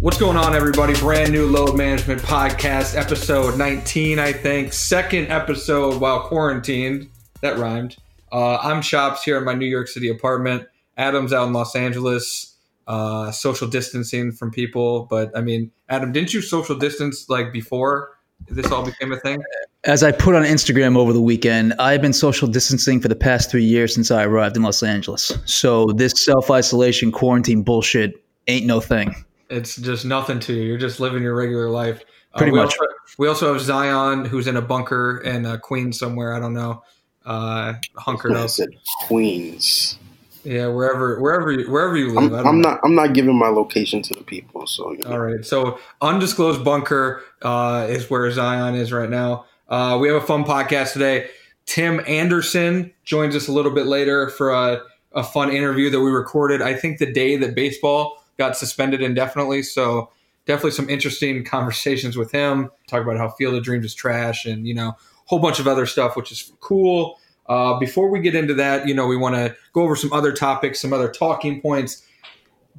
What's going on, everybody? Brand new load management podcast, episode 19, I think. Second episode while quarantined. That rhymed. Uh, I'm Chopz here in my New York City apartment. Adam's out in Los Angeles, uh, social distancing from people. But I mean, Adam, didn't you social distance like before this all became a thing? As I put on Instagram over the weekend, I've been social distancing for the past three years since I arrived in Los Angeles. So this self isolation quarantine bullshit ain't no thing. It's just nothing to you. You're just living your regular life. Uh, Pretty we much. Also, we also have Zion, who's in a bunker in uh, Queens somewhere. I don't know, uh, hunkered I up. said Queens. Yeah, wherever, wherever, you, wherever you live. I'm, I don't I'm not. I'm not giving my location to the people. So you know. All right. So undisclosed bunker uh, is where Zion is right now. Uh, we have a fun podcast today. Tim Anderson joins us a little bit later for a, a fun interview that we recorded. I think the day that baseball got suspended indefinitely. So definitely some interesting conversations with him. Talk about how Field of Dreams is trash, and you know, a whole bunch of other stuff, which is cool. Uh, before we get into that, you know, we want to go over some other topics, some other talking points.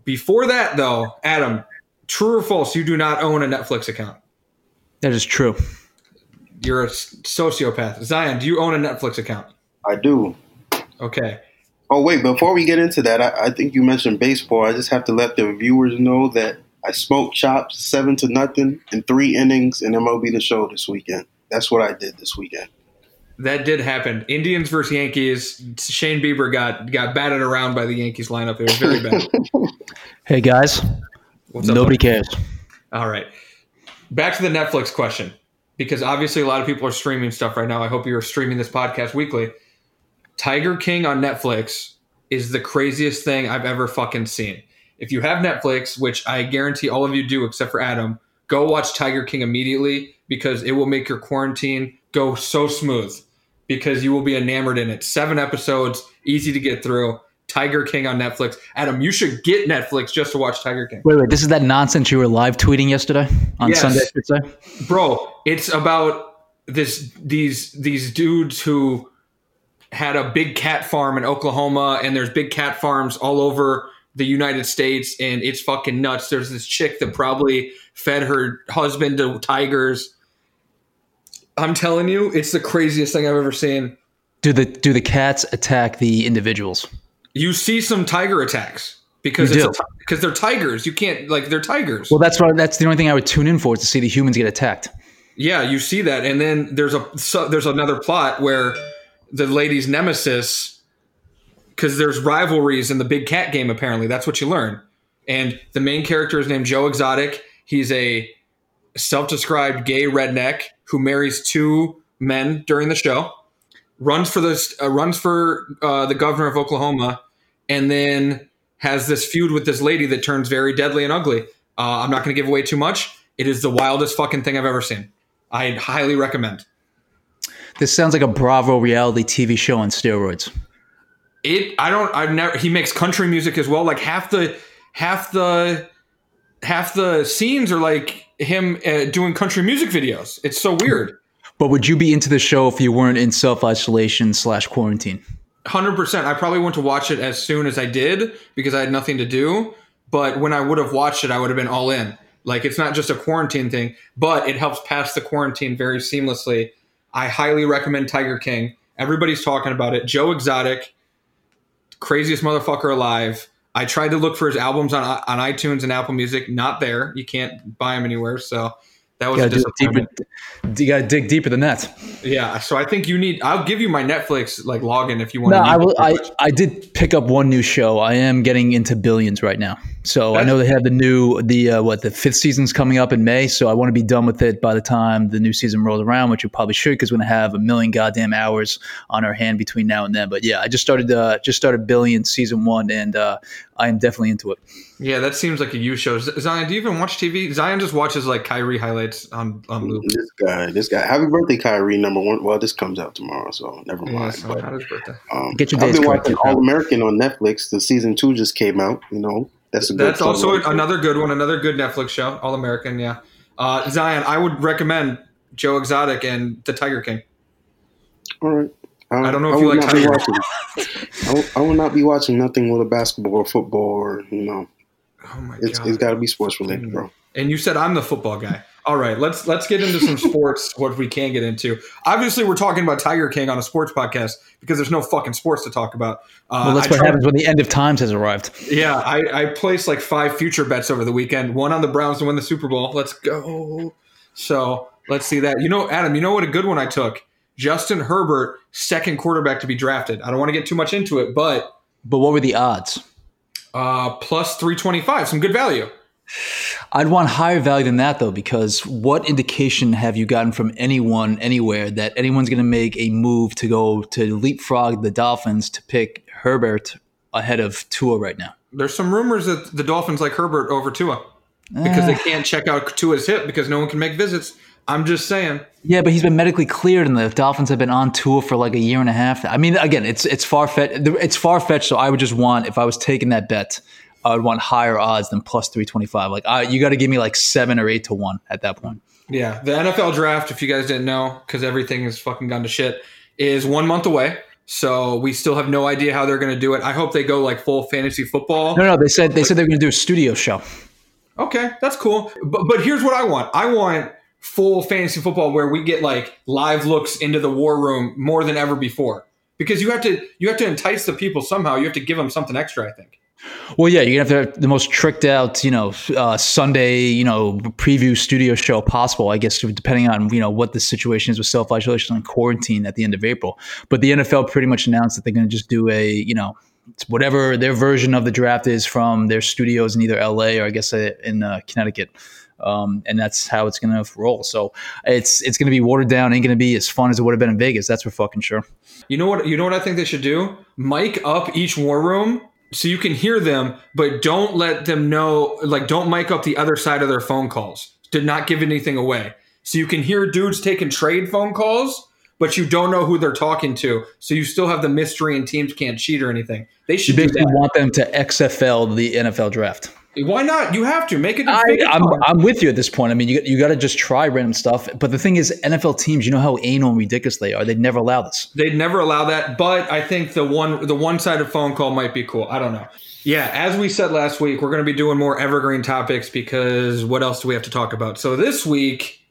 Before that, though, Adam, true or false, you do not own a Netflix account. That is true. You're a sociopath. Zion, do you own a Netflix account? I do. Okay. Oh wait, before we get into that, I, I think you mentioned baseball. I just have to let the viewers know that I smoked Chopz seven to nothing in three innings in MLB the Show this weekend. That's what I did this weekend. That did happen. Indians versus Yankees. Shane Bieber got got batted around by the Yankees lineup. It was very bad. Hey guys, What's up, nobody buddy? cares. All right. Back to the Netflix question, because obviously a lot of people are streaming stuff right now. I hope you're streaming this podcast weekly. Tiger King on Netflix is the craziest thing I've ever fucking seen. If you have Netflix, which I guarantee all of you do except for Adam, go watch Tiger King immediately because it will make your quarantine go so smooth because you will be enamored in it. Seven episodes, easy to get through. Tiger King on Netflix. Adam, you should get Netflix just to watch Tiger King. Wait, wait. This is that nonsense you were live tweeting yesterday on Yes. Sunday. I should say. bro it's about this these these dudes who had a big cat farm in oklahoma and there's big cat farms all over the united states and it's fucking nuts there's this chick that probably fed her husband to tigers i'm telling you it's the craziest thing i've ever seen Do the do the cats attack the individuals? you see some tiger attacks because You it's do. because they're tigers you can't like they're tigers Well, that's what. That's the only thing I would tune in for is to see the humans get attacked. Yeah, you see that, and then there's a so, there's another plot where the lady's nemesis, because there's rivalries in the big cat game. Apparently, that's what you learn. And the main character is named Joe Exotic. He's a self-described gay redneck who marries two men during the show. Runs for this uh, runs for uh, the governor of Oklahoma, and then has this feud with this lady that turns very deadly and ugly. Uh, I'm not going to give away too much. It is the wildest fucking thing I've ever seen. I highly recommend. This sounds like a Bravo reality TV show on steroids. It. I don't. I've never. He makes country music as well. Like half the, half the, half the scenes are like him uh, doing country music videos. It's so weird. But would you be into the show if you weren't in self isolation slash quarantine? Hundred percent. I probably went to watch it as soon as I did because I had nothing to do. But when I would have watched it, I would have been all in. Like it's not just a quarantine thing, but it helps pass the quarantine very seamlessly. I highly recommend Tiger King. Everybody's talking about it. Joe Exotic, craziest motherfucker alive. I tried to look for his albums on on iTunes and Apple Music. Not there. You can't buy them anywhere. So that was You a gotta, deeper, disappointment. you gotta dig deeper than that. Yeah. So I think you need. I'll give you my Netflix like login if you want. No, to I will. I, I did pick up one new show. I am getting into Billions right now. So I know they have the new the uh, what the fifth season's coming up in May. So I want to be done with it by the time the new season rolls around, which we probably should because we're gonna have a million goddamn hours on our hand between now and then. But yeah, I just started uh, just started Billion season one, and uh, I am definitely into it. Yeah, that seems like a you show. Zion, do you even watch TV? Zion just watches like Kyrie highlights on on loop. This guy, this guy. Happy birthday, Kyrie. Number one. Well, this comes out tomorrow, so never Yeah, mind. so but, not birthday. um, Get your I've been watching. All American on Netflix. The season two just came out. You know, that's a good. That's also one. another good one, another good Netflix show, All American. Yeah, uh, Zion, I would recommend Joe Exotic and The Tiger King. All right. I don't know if I you like Tiger. watching. I will, I will not be watching nothing with a basketball or football or you know. Oh my It's god! it's got to be sports related, bro. and you said I'm the football guy. All right, let's let's get into some sports. What we can get into. Obviously, we're talking about Tiger King on a sports podcast because there's no fucking sports to talk about. Uh, Well, that's I what tried- happens when the end of times has arrived. Yeah, I, I placed like five future bets over the weekend. One on the Browns to win the Super Bowl. Let's go. So let's see that. You know, Adam, you know what a good one I took? Justin Herbert, second quarterback to be drafted. I don't want to get too much into it, but But what were the odds? uh, plus 325, some good value. I'd want higher value than that though, because what indication have you gotten from anyone anywhere that anyone's going to make a move to go to leapfrog the Dolphins to pick Herbert ahead of Tua right now? There's some rumors that the Dolphins like Herbert over Tua because they ah. can't check out Tua's hip because no one can make visits. I'm just saying. Yeah, but he's been medically cleared, and the Dolphins have been on tour for like a year and a half. I mean, again, it's it's far fetched. It's far fetched. So I would just want, if I was taking that bet, I would want higher odds than plus three twenty five. Like, I, you got to give me like seven or eight to one at that point. Yeah, the NFL draft, if you guys didn't know, because everything is fucking gone to shit, is one month away. So we still have no idea how they're going to do it. I hope they go like full fantasy football. No, no, they said they said they're going to do a studio show. Okay, that's cool. But but here's what I want. I want full fantasy football where we get like live looks into the war room more than ever before. Because you have to you have to entice the people somehow. You have to give them something extra, I think. Well, yeah, you're gonna have to have the most tricked out, you know, uh, Sunday, you know, preview studio show possible. I guess depending on you know what the situation is with self isolation and quarantine at the end of April. But the NFL pretty much announced that they're to just do a, you know, whatever their version of the draft is from their studios in either LA or I guess uh, in uh, Connecticut. Um, and that's how it's going to roll. So it's it's going to be watered down. Ain't going to be as fun as it would have been in Vegas. That's for fucking sure. You know what? You know what I think they should do? Mic up each war room so you can hear them, but don't let them know. Like, don't mic up the other side of their phone calls. To not give anything away, so you can hear dudes taking trade phone calls, but you don't know who they're talking to. So you still have the mystery, and teams can't cheat or anything. They You should do basically want them to XFL the NFL draft. Why not? You have to make it. I, it I'm. I'm with you at this point. I mean, you, you got to just try random stuff. But the thing is, NFL teams, you know how anal and ridiculous they are. They'd never allow this. They'd never allow that, but I think the one the one sided phone call might be cool. I don't know. Yeah, as we said last week, we're going to be doing more evergreen topics because what else do we have to talk about? So this week,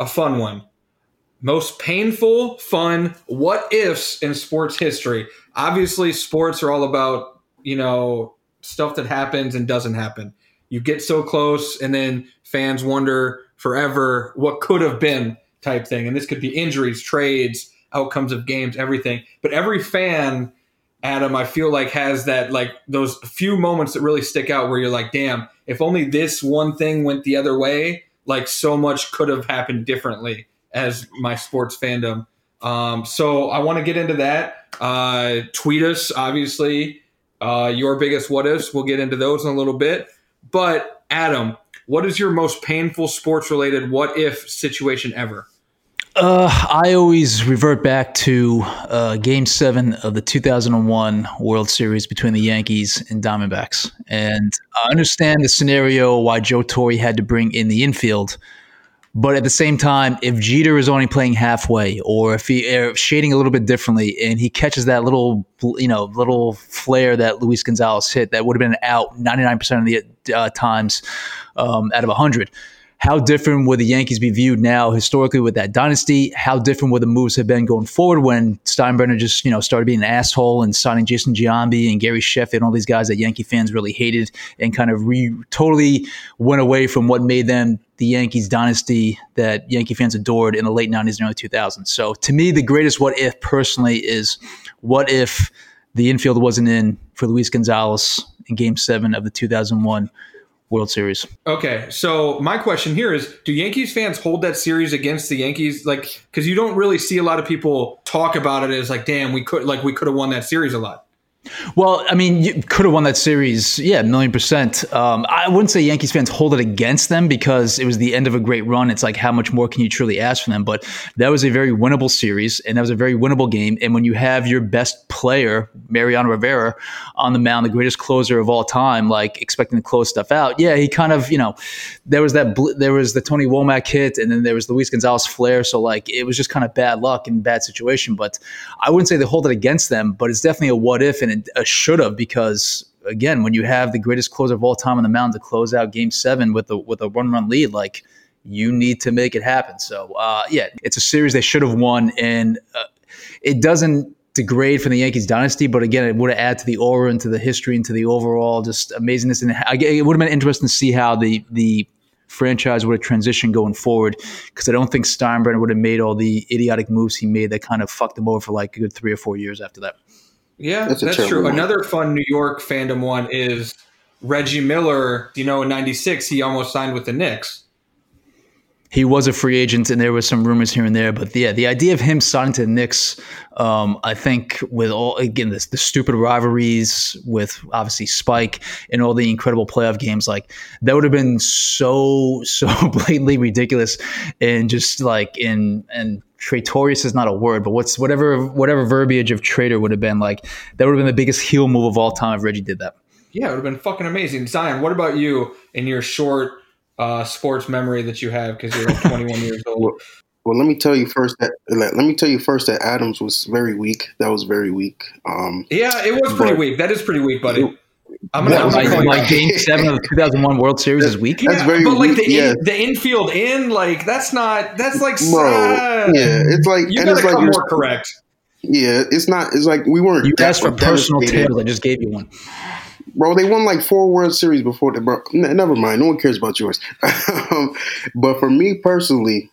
a fun one. Most painful, fun what ifs in sports history. Obviously, sports are all about, you know, stuff that happens and doesn't happen. You get so close, and then fans wonder forever what could have been type thing. And this could be injuries, trades, outcomes of games, everything. But every fan, Adam, I feel like has that like those few moments that really stick out where you're like, damn, if only this one thing went the other way, like so much could have happened differently as my sports fandom. Um, so I want to get into that. Uh, tweet us, obviously, uh, your biggest what ifs. We'll get into those in a little bit. But Adam, what is your most painful sports related what if situation ever? Uh, I always revert back to uh, Game Seven of the 2001 World Series between the Yankees and Diamondbacks, and I understand the scenario why Joe Torre had to bring in the infield. But at the same time, if Jeter is only playing halfway, or if he er, shading a little bit differently, and he catches that little, you know, little flare that Luis Gonzalez hit, that would have been out 99% of the uh, times um, out of 100 how different would the Yankees be viewed now historically with that dynasty? How different would the moves have been going forward when Steinbrenner just, you know, started being an asshole and signing Jason Giambi and Gary Sheffield and all these guys that Yankee fans really hated and kind of re- totally went away from what made them the Yankees dynasty that Yankee fans adored in the late 90s and early 2000s. So to me, the greatest what if personally is what if the infield wasn't in for Luis Gonzalez in Game Seven of the 2001 World Series. Okay, so my question here is: Do Yankees fans hold that series against the Yankees? Like, because you don't really see a lot of people talk about it as like, "Damn, we could like we could have won that series a lot." Well, I mean, you could have won that series, yeah, a million percent. Um, I wouldn't say Yankees fans hold it against them because it was the end of a great run. It's like how much more can you truly ask from them? But that was a very winnable series, and that was a very winnable game. And when you have your best player, Mariano Rivera, on the mound, the greatest closer of all time, like expecting to close stuff out, yeah, he kind of, you know, there was that bl- there was the Tony Womack hit, and then there was Luis Gonzalez flare. So like it was just kind of bad luck and bad situation. But I wouldn't say they hold it against them, but it's definitely a what if and a should have because again, when you have the greatest closer of all time on the mound to close out Game Seven with a with a one run lead, like you need to make it happen. So uh, yeah, it's a series they should have won, and uh, it doesn't degrade from the Yankees dynasty, but again, it would have added to the aura and to the history and to the overall just amazingness. And it would have been interesting to see how the the franchise would have transitioned going forward because I don't think Steinbrenner would have made all the idiotic moves he made that kind of fucked him over for like a good three or four years after that. Yeah, that's, that's true. One. Another fun New York fandom one is Reggie Miller. You know, in '96, he almost signed with the Knicks. He was a free agent, and there was some rumors here and there. But yeah, the idea of him signing to the Knicks, um, I think, with all again this, the stupid rivalries with obviously Spike and all the incredible playoff games, like that would have been so so blatantly ridiculous, and just like in and traitorous is not a word, but what's whatever whatever verbiage of traitor would have been like that would have been the biggest heel move of all time if Reggie did that. Yeah, it would have been fucking amazing. Zion, what about you in your short uh, sports memory that you have because you're like 21 years old? Well, well, let me tell you first that let me tell you first that Adams was very weak. That was very weak. Um, yeah, it was pretty weak. That is pretty weak, buddy. It, I'm gonna, like, like Game Seven of the 2001 World Series is weak. That's yeah, very but like weak, the yeah. in, the infield in, like that's not that's like Bro, uh, yeah, it's like you gotta come like more correct. Yeah, it's not. It's like we weren't. You asked for personal tales. I just gave you one. Bro, they won like four World Series before. The, bro, never mind. No one cares about yours. Um, but for me personally,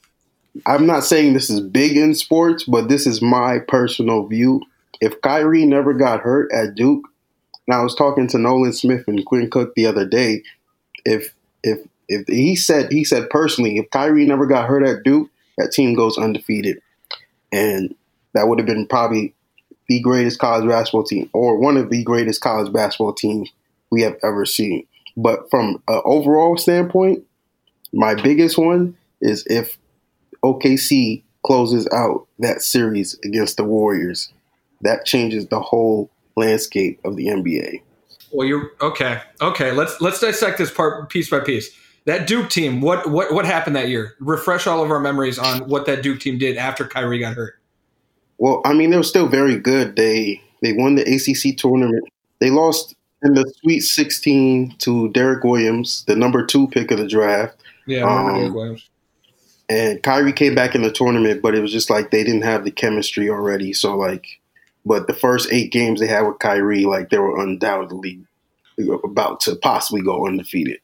I'm not saying this is big in sports, but this is my personal view. If Kyrie never got hurt at Duke, now I was talking to Nolan Smith and Quinn Cook the other day. If if if he said he said personally, if Kyrie never got hurt at Duke, that team goes undefeated, and that would have been probably the greatest college basketball team or one of the greatest college basketball teams we have ever seen. But from an overall standpoint, my biggest one is if OKC closes out that series against the Warriors, that changes the whole landscape of the NBA. Well, you're okay. Okay, let's let's dissect this part piece by piece. That Duke team, what what what happened that year? Refresh all of our memories on what that Duke team did after Kyrie got hurt. Well, I mean, they were still very good. They they won the ACC tournament. They lost in the Sweet 16 to Derrick Williams, the number two pick of the draft. Yeah, um, Derrick Williams. And Kyrie came back in the tournament, but it was just like they didn't have the chemistry already. So like but the first eight games they had with Kyrie, like they were undoubtedly about to possibly go undefeated.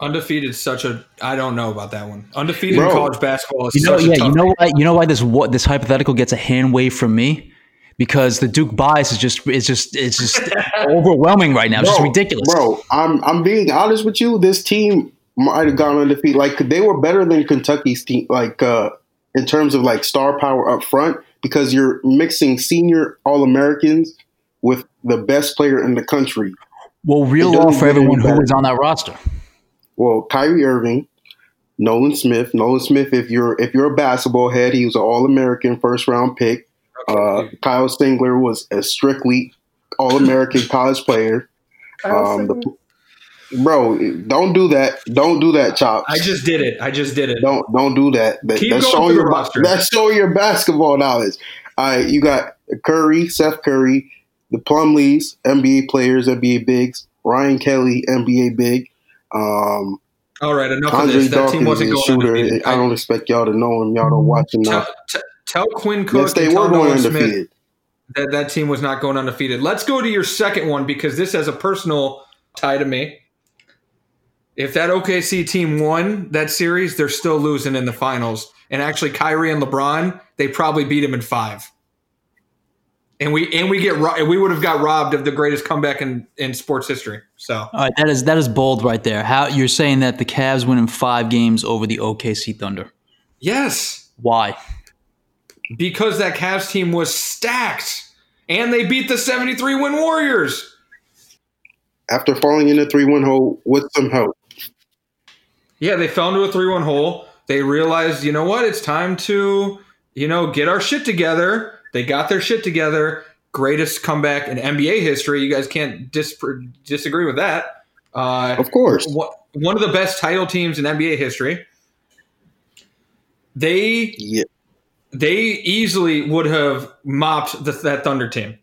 Undefeated is such a I don't know about that one. Undefeated Bro, in college basketball is you know, yeah, you know why you know why this what this hypothetical gets a hand wave from me? Because the Duke bias is just it's just it's just overwhelming right now. It's bro, just ridiculous. Bro, I'm I'm being honest with you. This team might have gone undefeated. Like they were better than Kentucky's team, like uh in terms of like star power up front because you're mixing senior All Americans with the best player in the country. Well, real law for everyone who was on that roster. Well, Kyrie Irving, Nolan Smith. Nolan Smith, if you're if you're a basketball head, he was an All American first round pick. Okay. Uh, Kyle Singler was a strictly All American college player. Um, the, Bro, don't do that. Don't do that, Chop. I just did it. I just did it. Don't don't do that. that Keep that's showing your roster. that's showing your basketball knowledge. All right, you got Curry, Seth Curry, the Plumlees, NBA players, NBA bigs, Ryan Kelly, NBA big. Um, All right, enough Andre of this. That Dawkins team wasn't going shooter. Undefeated. I don't expect y'all to know him. Y'all don't watch him. Tell, t- tell Quinn Cook. Yes, they were going undefeated. that that team was not going undefeated. Let's go to your second one because this has a personal tie to me if that OKC team won that series, they're still losing in the finals. And actually, Kyrie and LeBron, they probably beat him in five. And we and we get ro- we would have got robbed of the greatest comeback in in sports history. So All right, that is that is bold right there. How you're saying that the Cavs win in five games over the OKC Thunder? yes, Why? because that Cavs team was stacked, and they beat the seventy three win Warriors. After falling in a three-one hole with some help, Yeah, they fell into a 3 1 hole. They realized, you know what? It's time to, you know, get our shit together. They got their shit together. Greatest comeback in NBA history. You guys can't dis- disagree with that. Uh, of course. one of the best title teams in NBA history. They Yeah, they easily would have mopped the, that Thunder team.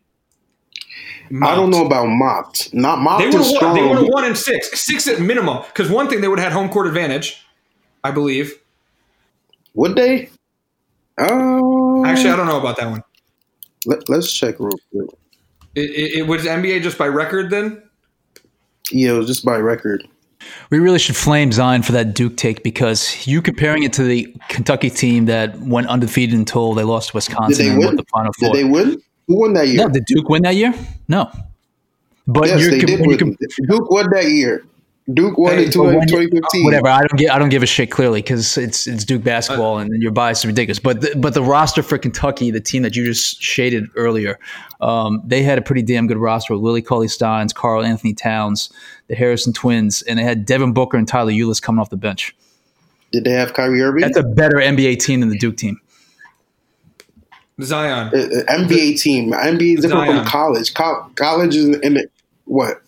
I don't know about mopped. Not mopped They would have won. They would have won in six, six at minimum. Because one thing they would have had home court advantage, I believe. Would they? Uh, Actually, I don't know about that one. Let, us check real quick. It, it, it was NBA just by record then. Yeah, it was just by record. We really should flame Zion for that Duke take because you comparing it to the Kentucky team that went undefeated until they lost to Did Wisconsin they and won the Final Four. Did Four. they win? Who won that year? no, did Duke win that year? No. But yes, you're, they did when you win. Duke won that year. Duke won Hey, in but you- 2015. whatever. I don't get. I don't give a shit clearly because it's it's Duke basketball and your bias is ridiculous. But the, but the roster for Kentucky, the team that you just shaded earlier, um, they had a pretty damn good roster with Willie Cauley Steins, Karl-Anthony Towns, the Harrison Twins, and they had Devin Booker and Tyler Ulis coming off the bench. Did they have Kyrie Irving? That's a better NBA team than the Duke team. Zion. Uh, uh, NBA team. NBA is different Zion. from college. Co- college is in the what?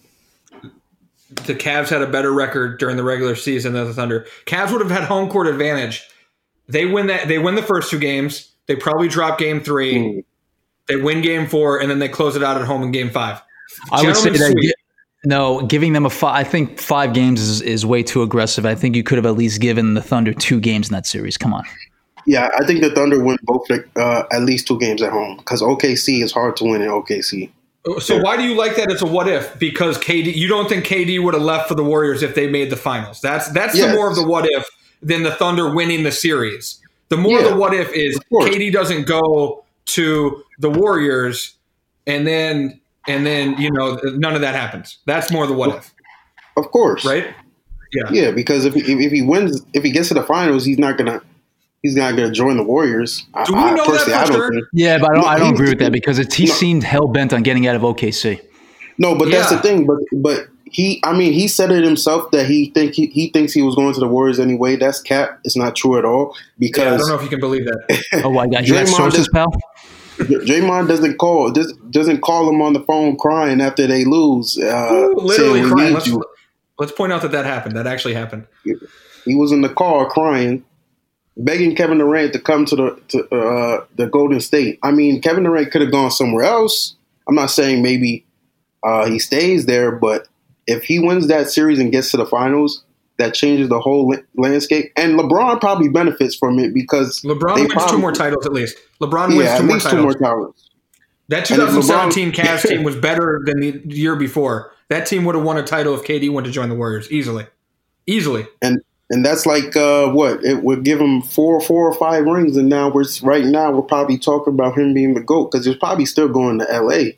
The Cavs had a better record during the regular season than the Thunder. Cavs would have had home court advantage. They win that. They win the first two games. They probably drop game three. Mm. They win game four, and then they close it out at home in game five. I would say that. sweep. no, giving them a five. I think five games is, is way too aggressive. I think you could have at least given the Thunder two games in that series. Come on. Yeah, I think the Thunder win both uh, at least two games at home because OKC is hard to win in OKC. So why do you like that? It's a what if because KD. You don't think KD would have left for the Warriors if they made the finals. That's that's the more of the what if than the Thunder winning the series. The more Yeah, the what if is. KD doesn't go to the Warriors, and then and then you know none of that happens. That's more the what if, Of course, right? Yeah. Yeah, because if, if if he wins, if he gets to the finals, he's not gonna he's not gonna join the Warriors. I- Do we I, know that personally, for I don't sure? think. Yeah, but I don't. No, I don't agree with that because it, he No. seemed hell bent on getting out of OKC. No, but that's the thing. But but he, I mean, he said it himself that he think he, he thinks he was going to the Warriors anyway. That's cap. It's not true at all Yeah, I don't know if you can believe that. Oh, I got you. Got sources, pal. Draymond doesn't call does, doesn't call him on the phone crying after they lose. Uh, Literally crying. Let's, let's point out that that happened. That actually happened. He was in the car crying, begging Kevin Durant to come to the to, uh, the Golden State. I mean, Kevin Durant could have gone somewhere else. I'm not saying maybe uh, he stays there, but if he wins that series and gets to the finals, that changes the whole landscape. And LeBron probably benefits from it because LeBron wins two more titles at least. LeBron Yeah, wins at two more least two titles. more titles. That 2017 LeBron- Cavs team was better than the year before. That team would have won a title if KD went to join the Warriors easily, easily. and and that's like uh, what it would give him four, four or five rings, and now we're right now we're probably talking about him being the goat because he's probably still going to L.A.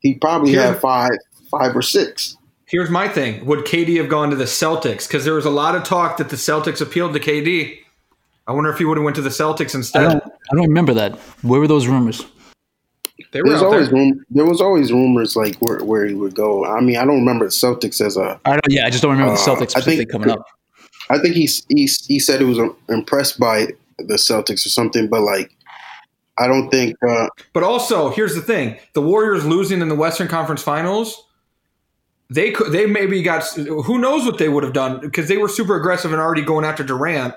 He probably Here- had five, five or six. Here's my thing: Would KD have gone to the Celtics? Because there was a lot of talk that the Celtics appealed to KD. I wonder if he would have went to the Celtics I instead. don't. I don't remember that. Where were those rumors? there was always there. room. There was always rumors like where, where he would go. I mean, I don't remember the Celtics as a. I don't. Yeah, I just don't remember the Uh, Celtics I think- specifically coming up. I think he he he said he was impressed by the Celtics or something, but like, I don't think. Uh, But also, here's the thing: the Warriors losing in the Western Conference Finals, they could, they maybe got who knows what they would have done because they were super aggressive and already going after Durant.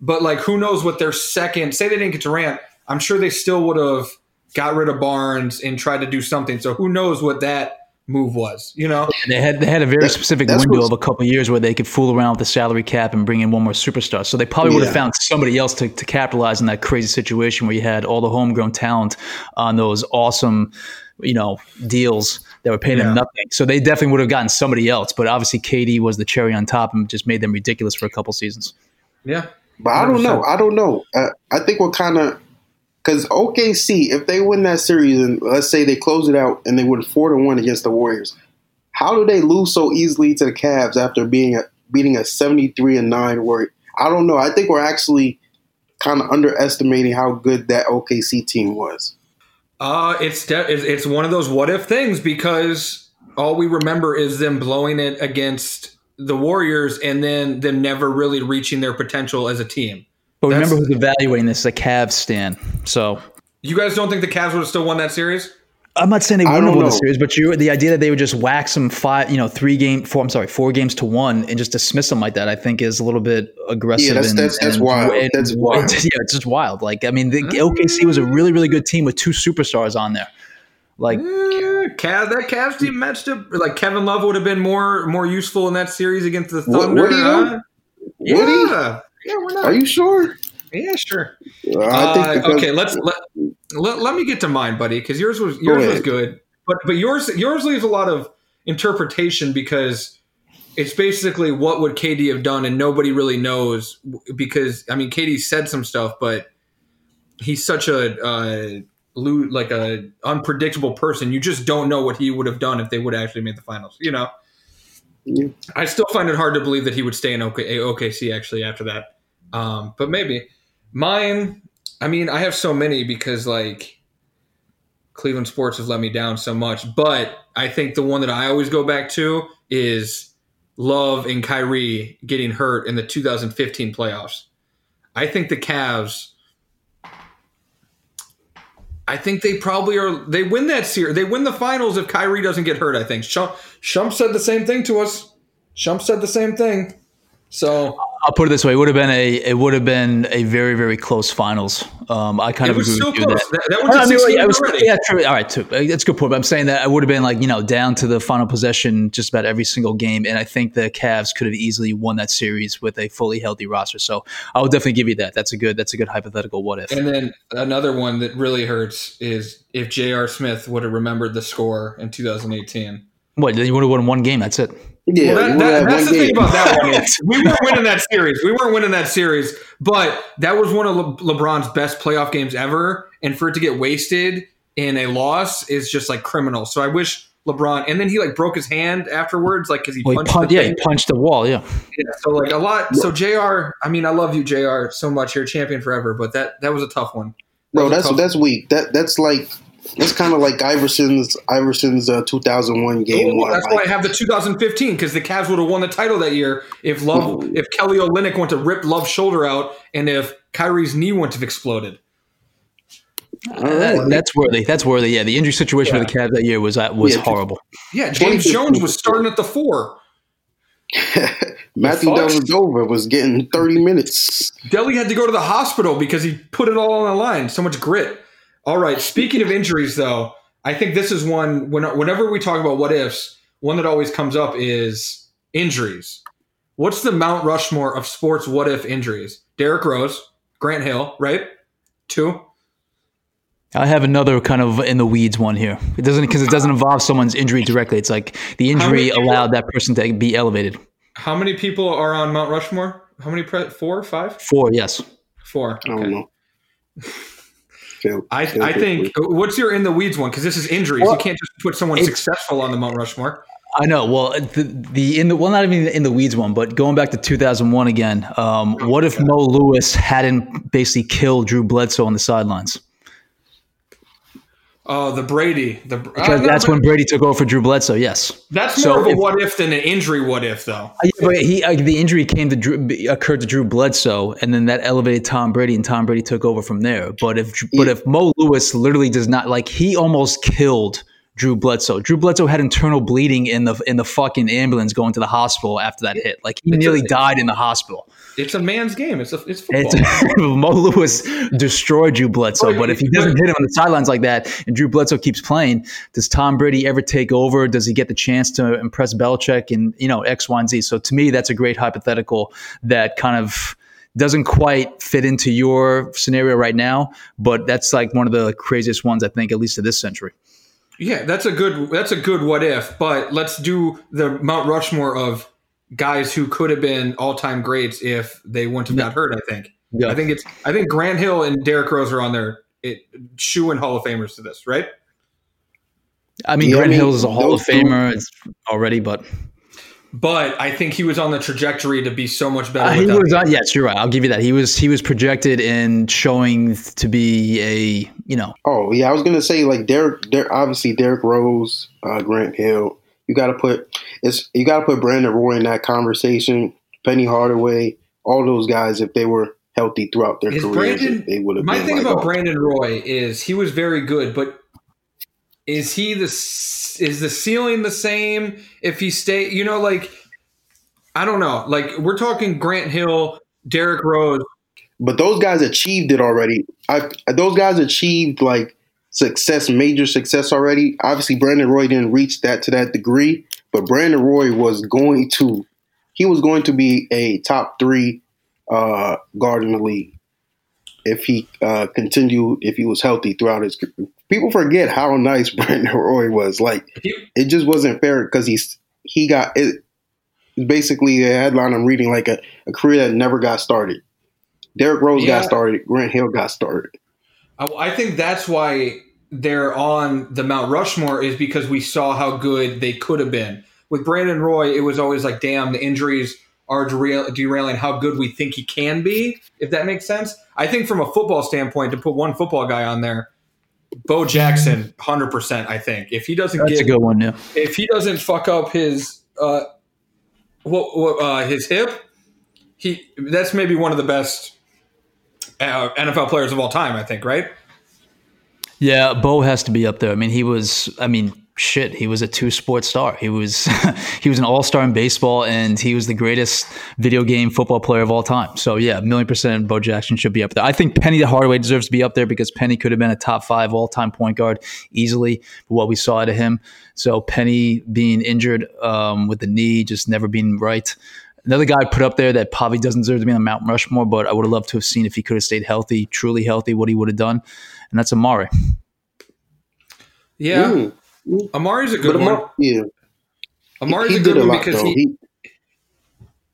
But like, who knows what their second? Say they didn't get Durant, I'm sure they still would have got rid of Barnes and tried to do something. So who knows what that move was? You know, They had they had a very That- specific window of a couple of years where they could fool around with the salary cap and bring in one more superstar. So they probably would have Yeah. found somebody else to, to capitalize in that crazy situation where you had all the homegrown talent on those awesome, you know, deals that were paying Yeah. them nothing. So they definitely would have gotten somebody else. But obviously, KD was the cherry on top and just made them ridiculous for a couple seasons. yeah. but I don't know. I don't know. Uh, I think what kind of Because OKC, if they win that series and let's say they close it out and they win four to one against the Warriors, how do they lose so easily to the Cavs after being a, beating a seventy three and nine Warrior? I don't know. I think we're actually kind of underestimating how good that OKC team was. Uh, it's de- it's one of those what if things because all we remember is them blowing it against the Warriors and then them never really reaching their potential as a team. But remember who's evaluating this? The Cavs stand. So you guys don't think the Cavs would have still won that series? I'm not saying they wouldn't have won the series, but you, the idea that they would just wax them five, you know, three game, four, I'm sorry, four games to one and just dismiss them like that, I think is a little bit aggressive. Yeah, that's, and, that's, that's and, wild. And, that's wild. yeah, it's just wild. Like, I mean, the OKC was a really, really good team with two superstars on there. Like, yeah, Cav, that Cavs team matched up. Like Kevin Love would have been more more useful in that series against the Thunder. What, what uh, yeah, yeah, we're not. Are you sure? Yeah, sure. Uh, okay, let's let, let, let me get to mine, buddy, because yours was yours was good, but but yours yours leaves a lot of interpretation because it's basically what would KD have done, and nobody really knows because I mean KD said some stuff, but he's such a uh, like a unpredictable person. You just don't know what he would have done if they would have actually made the finals. You know. Yeah. I still find it hard to believe that he would stay in OK- OKC actually after that, um, but maybe. Mine, I mean, I have so many because like Cleveland sports has let me down so much. But I think the one that I always go back to is Love and Kyrie getting hurt in the 2015 playoffs. I think the Cavs. I think they probably are. They win that series. They win the finals if Kyrie doesn't get hurt. I think Shump, Shump said the same thing to us. Shump said the same thing. So I'll put it this way: it would have been a it would have been a very very close finals. Um, I kind it of was agree so with you close. that. That, that was I mean, yeah, was, yeah, true. All right, too. That's a good point. But I'm saying that I would have been like you know down to the final possession just about every single game, and I think the Cavs could have easily won that series with a fully healthy roster. So I will definitely give you that. That's a good that's a good hypothetical what if. And then another one that really hurts is if J.R. Smith would have remembered the score in 2018. What? Then you would have won one game. That's it. Yeah, well, that, that, that's the game. thing about that one. we weren't winning that series. We weren't winning that series, but that was one of Le- LeBron's best playoff games ever. And for it to get wasted in a loss is just like criminal. So I wish LeBron. And then he like broke his hand afterwards, like because he, well, punched. He pun- the yeah, he punched the wall. Yeah. Yeah. So like a lot. So J.R. I mean, I love you, J.R. So much. You're a champion forever. But that that was a tough one. That Bro, that's that's weak. That that's like it's kind of like Iverson's Iverson's uh, 2001 game one. That's like, why I have the 2015 because the Cavs would have won the title that year if Love if Kelly Olynyk went to rip Love's shoulder out and if Kyrie's knee wouldn't have exploded. Uh, that's worthy. That's worthy. Yeah, the injury situation yeah. for the Cavs that year was uh, was yeah, horrible. Yeah, James Jones was starting at the four. Matthew Dellavedova was getting 30 minutes. Delly had to go to the hospital because he put it all on the line. So much grit. All right. Speaking of injuries, though, I think this is one. When, whenever we talk about what ifs, one that always comes up is injuries. What's the Mount Rushmore of sports what if injuries? Derrick Rose, Grant Hill, right? Two. I have another kind of in the weeds one here. It doesn't because it doesn't involve someone's injury directly. It's like the injury people, allowed that person to be elevated. How many people are on Mount Rushmore? How many? Pre- four, five? Four. Yes. Four. Okay. I don't know. I, I think what's your in the weeds one because this is injuries. Well, you can't just put someone successful on the Mount Rushmore. I know. Well, the, the in the well, not even in the weeds one, but going back to 2001 again. Um, what if Mo Lewis hadn't basically killed Drew Bledsoe on the sidelines? Oh, the Brady. The because uh, that's when Brady took over for Drew Bledsoe. Yes, that's more so of a if, what if than an injury. What if though? Yeah, but he uh, the injury came to Drew, occurred to Drew Bledsoe, and then that elevated Tom Brady, and Tom Brady took over from there. But if but if Mo Lewis literally does not like he almost killed Drew Bledsoe. Drew Bledsoe had internal bleeding in the in the fucking ambulance going to the hospital after that hit. Like he it's nearly a, died in the hospital. It's a man's game. It's a, it's football. It's, Mo Lewis destroyed Drew Bledsoe, oh, but if he doesn't hit him on the sidelines like that, and Drew Bledsoe keeps playing, does Tom Brady ever take over? Does he get the chance to impress Belichick and you know X, Y, and Z? So to me, that's a great hypothetical that kind of doesn't quite fit into your scenario right now, but that's like one of the craziest ones I think, at least of this century. Yeah, that's a good that's a good what if, but let's do the Mount Rushmore of guys who could have been all time greats if they wouldn't have got hurt. I think. Yeah. I think it's I think Grant Hill and Derrick Rose are on there it shoe in Hall of Famers to this, right? I mean, Yeah, I Grant mean, Hill is a Hall of those two- Famer it's already, but But I think he was on the trajectory to be so much better. uh, he was. Uh, yes, you're right. I'll give you that. He was. He was projected and showing to be a you know Oh yeah, I was gonna say like Derrick. Derrick obviously Derrick Rose, uh, Grant Hill. You got to put it's you got to put Brandon Roy in that conversation. Penny Hardaway, all those guys, if they were healthy throughout their Is careers, Brandon- they would have. My thing like, about oh. Brandon Roy is he was very good, but is he the is the ceiling the same if he stay? You know, like I don't know. Like we're talking Grant Hill, Derrick Rose. But those guys achieved it already. I, those guys achieved like success, major success already. Obviously, Brandon Roy didn't reach that to that degree, but Brandon Roy was going to. He was going to be a top three uh, guard in the league if he uh, continued, if he was healthy throughout his. career. People forget how nice Brandon Roy was. Like it just wasn't fair because he's he got it. Basically, a headline I'm reading like a, a career that never got started. Derrick Rose Yeah. got started. Grant Hill got started. I, I think that's why they're on the Mount Rushmore is because we saw how good they could have been. With Brandon Roy, it was always like, damn, the injuries are derail- derailing how good we think he can be. If that makes sense, I think from a football standpoint, to put one football guy on there, Bo Jackson, hundred percent. I think if he doesn't that's get a good one. Yeah. if he doesn't fuck up his uh, what, what uh, his hip, he that's maybe one of the best NFL players of all time. I think, right? Yeah, Bo has to be up there. I mean, he was. I mean, shit, he was a two sport star. He was. he was an all star in baseball, and he was the greatest video game football player of all time. So yeah, million percent, Bo Jackson should be up there. I think Penny the Hardaway deserves to be up there because Penny could have been a top five all time point guard easily for what we saw out of him. So Penny being injured um, with the knee, just never being right. Another guy I put up there that probably doesn't deserve to be on Mount Rushmore, but I would have loved to have seen if he could have stayed healthy, truly healthy, what he would have done, and that's Amar'e. Yeah, Mm. Amar'e's a But good one. Yeah, Amar'e's he a did good a one lot because though. he, He,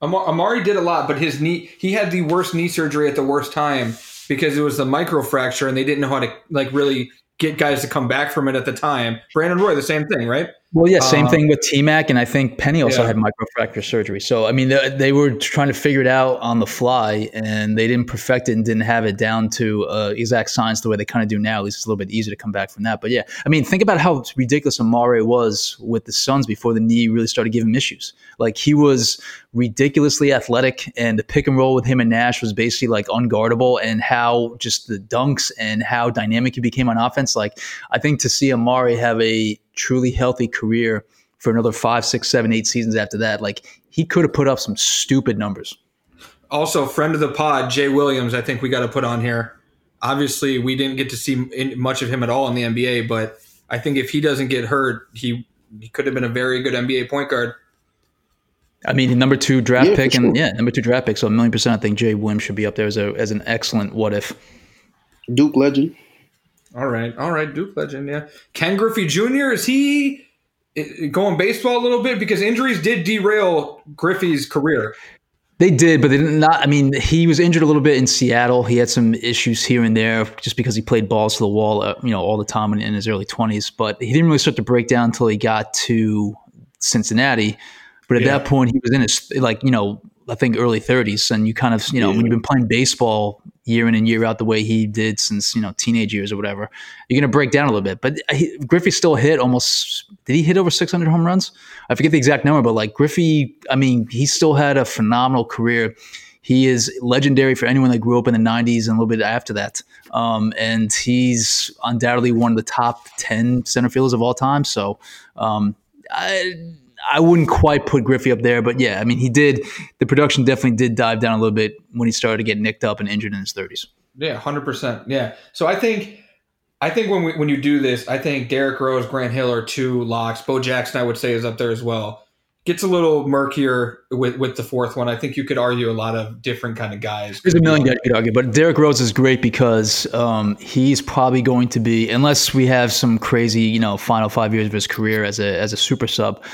Amar'e did a lot, but his knee he had the worst knee surgery at the worst time because it was the microfracture and they didn't know how to like really get guys to come back from it at the time. Brandon Roy, the same thing, right? Well, yeah, same Uh, thing with T Mac, and I think Penny also Yeah. had microfracture surgery. So, I mean, they, they were trying to figure it out on the fly, and they didn't perfect it and didn't have it down to uh, exact science the way they kind of do now. At least it's a little bit easier to come back from that. But yeah, I mean, think about how ridiculous Amar'e was with the Suns before the knee really started giving him issues. Like he was ridiculously athletic, and the pick and roll with him and Nash was basically like unguardable. And how just the dunks and how dynamic he became on offense. Like I think to see Amar'e have a truly healthy career for another five, six, seven, eight seasons after that, like he could have put up some stupid numbers. Also, friend of the pod, Jay Williams, I think we got to put on here. Obviously, we didn't get to see much of him at all in the NBA, but I think if he doesn't get hurt, he he could have been a very good NBA point guard. I mean, number two draft Yeah, for pick, and yeah, number two draft pick. So a million percent, I think Jay Williams should be up there as a as an excellent what if. Duke legend. All right, all right, Duke legend, yeah. Ken Griffey Jr. is he eh, going baseball a little bit because injuries did derail Griffey's career. They did, but they did not. I mean, he was injured a little bit in Seattle. He had some issues here and there just because he played balls to the wall, uh, you know, all the time in, in his early twenties. But he didn't really start to break down until he got to Cincinnati. But at Yeah. that point, he was in his like you know, I think early thirties, and you kind of you know when you've been playing baseball year in and year out the way he did since you know teenage years or whatever, you're gonna break down a little bit. But he, Griffey still hit almost. Did he hit over 600 home runs? I forget the exact number, but like Griffey, I mean, he still had a phenomenal career. He is legendary for anyone that grew up in the 90s and a little bit after that. Um, and he's undoubtedly one of the top 10 center fielders of all time. So um, I, I wouldn't quite put Griffey up there, but yeah, I mean, he did. The production definitely did dive down a little bit when he started to get nicked up and injured in his 30s. Yeah, hundred percent. Yeah. So I think, I think when we when you do this, I think Derrick Rose, Grant Hill are two locks. Bo Jackson, I would say, is up there as well. Gets a little murkier with with the fourth one. I think you could argue a lot of different kind of guys. There's a million guys you could argue, but Derrick Rose is great because um, he's probably going to be, unless we have some crazy, you know, final five years of his career as a as a super sub,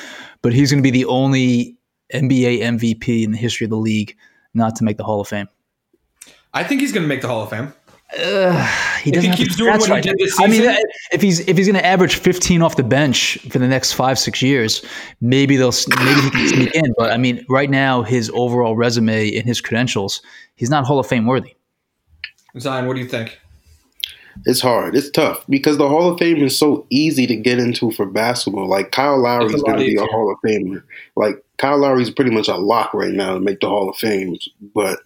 but he's going to be the only NBA MVP in the history of the league not to make the Hall of Fame. I think he's going to make the Hall of Fame. Uh, he If doesn't he keeps doing what he did this I mean, if he's if he's going to average 15 off the bench for the next five six years, maybe they'll maybe he can sneak in. But I mean, right now his overall resume and his credentials, he's not Hall of Fame worthy. Zion, what do you think? It's hard. It's tough because the Hall of Fame is so easy to get into for basketball. Like Kyle Lowry It's a is going to be a. Hall of Famer. Like Kyle Lowry is pretty much a lock right now to make the Hall of Fame. But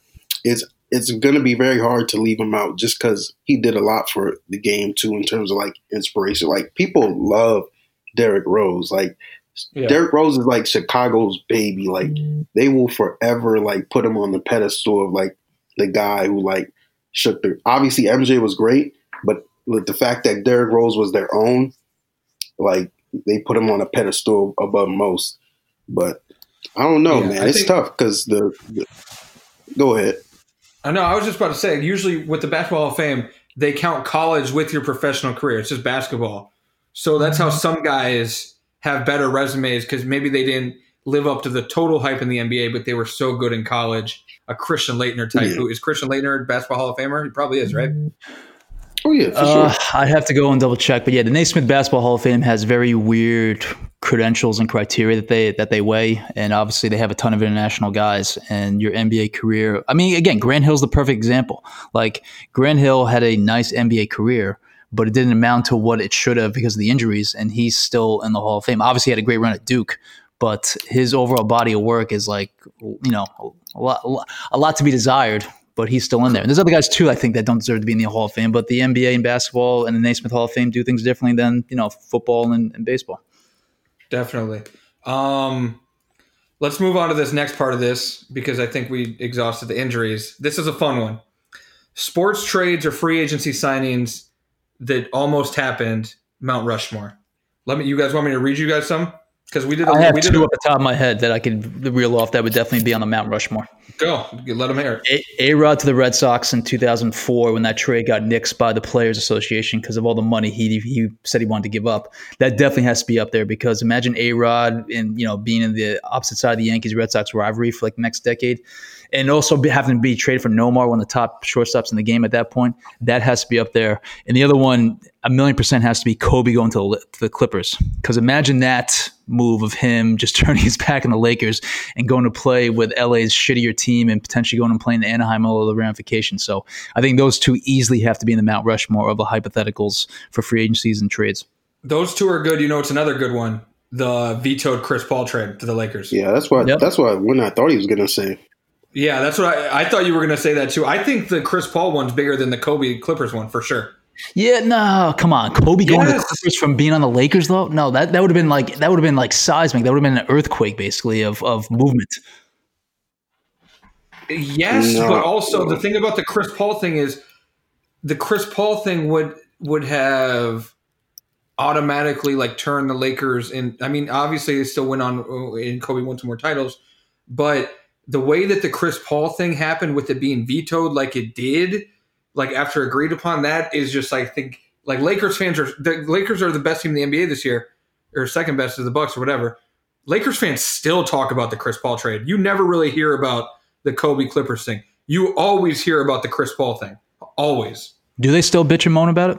it's it's going to be very hard to leave him out just because he did a lot for the game too in terms of like inspiration. Like people love Derrick Rose. Like Yeah. Derrick Rose is like Chicago's baby. Like mm-hmm. they will forever like put him on the pedestal of like the guy who like shook the. Obviously, MJ was great, but the fact that Derrick Rose was their own, like they put him on a pedestal above most. But I don't know, Yeah, man. I it's think- tough because the, the. Go ahead. I know. I was just about to say. Usually, with the basketball Hall of Fame, they count college with your professional career. It's just basketball. So that's how mm-hmm. some guys have better resumes because maybe they didn't live up to the total hype in the NBA, but they were so good in college. A Christian Laettner type. Yeah. Who is Christian Laettner basketball Hall of Famer? He probably is, right? Mm-hmm. Oh yeah, Uh, sure. I'd have to go and double check, but yeah, the Naismith Basketball Hall of Fame has very weird credentials and criteria that they that they weigh, and obviously they have a ton of international guys. And your NBA career, I mean, again, Grant Hill's the perfect example. Like Grant Hill had a nice NBA career, but it didn't amount to what it should have because of the injuries, and he's still in the Hall of Fame. Obviously, he had a great run at Duke, but his overall body of work is like you know a lot, a lot to be desired. But he's still in there. And there's other guys too, I think, that don't deserve to be in the Hall of Fame. But the NBA and basketball and the Naismith Hall of Fame do things differently than you know football and, and baseball. Definitely. Um, let's move on to this next part of this because I think we exhausted the injuries. This is a fun one. Sports trades or free agency signings that almost happened. Mount Rushmore. Let me. You guys want me to read you guys some? Because we did. A, I have we did two a, off the top of my head that I could reel off that would definitely be on the Mount Rushmore. go. Let them hear. it. A Rod to the Red Sox in 2004 when that trade got nixed by the Players Association because of all the money he he said he wanted to give up. That definitely has to be up there because imagine A Rod and you know being in the opposite side of the Yankees Red Sox rivalry for like the next decade, and also be, having to be traded for Nomar, one of the top shortstops in the game at that point. That has to be up there. And the other one, a million percent, has to be Kobe going to the, to the Clippers because imagine that move of him just turning his back on the Lakers and going to play with LA's shittier team and potentially going and playing in Anaheim all of the ramifications. So I think those two easily have to be in the Mount Rushmore of the hypotheticals for free agencies and trades. Those two are good. You know, it's another good one. The vetoed Chris Paul trade to the Lakers. Yeah, that's what. Yep. That's what. When I thought he was gonna say. Yeah, that's what I, I thought you were going to say that too. I think the Chris Paul one's bigger than the Kobe Clippers one for sure. Yeah, no, come on, Kobe going to the Clippers from being on the Lakers though. No, that that would have been like that would have been like seismic. That would have been an earthquake basically of of movement. Yes, No. but also the thing about the Chris Paul thing is the Chris Paul thing would would have automatically like turned the Lakers in. I mean, obviously they still went on uh, and Kobe won some more titles, but the way that the Chris Paul thing happened with it being vetoed like it did, like after agreed upon, that is just I think like Lakers fans are the Lakers are the best team in the NBA this year, or second best to the Bucks or whatever. Lakers fans still talk about the Chris Paul trade. You never really hear about the Kobe Clippers thing. You always hear about the Chris Paul thing. Always. Do they still bitch and moan about it?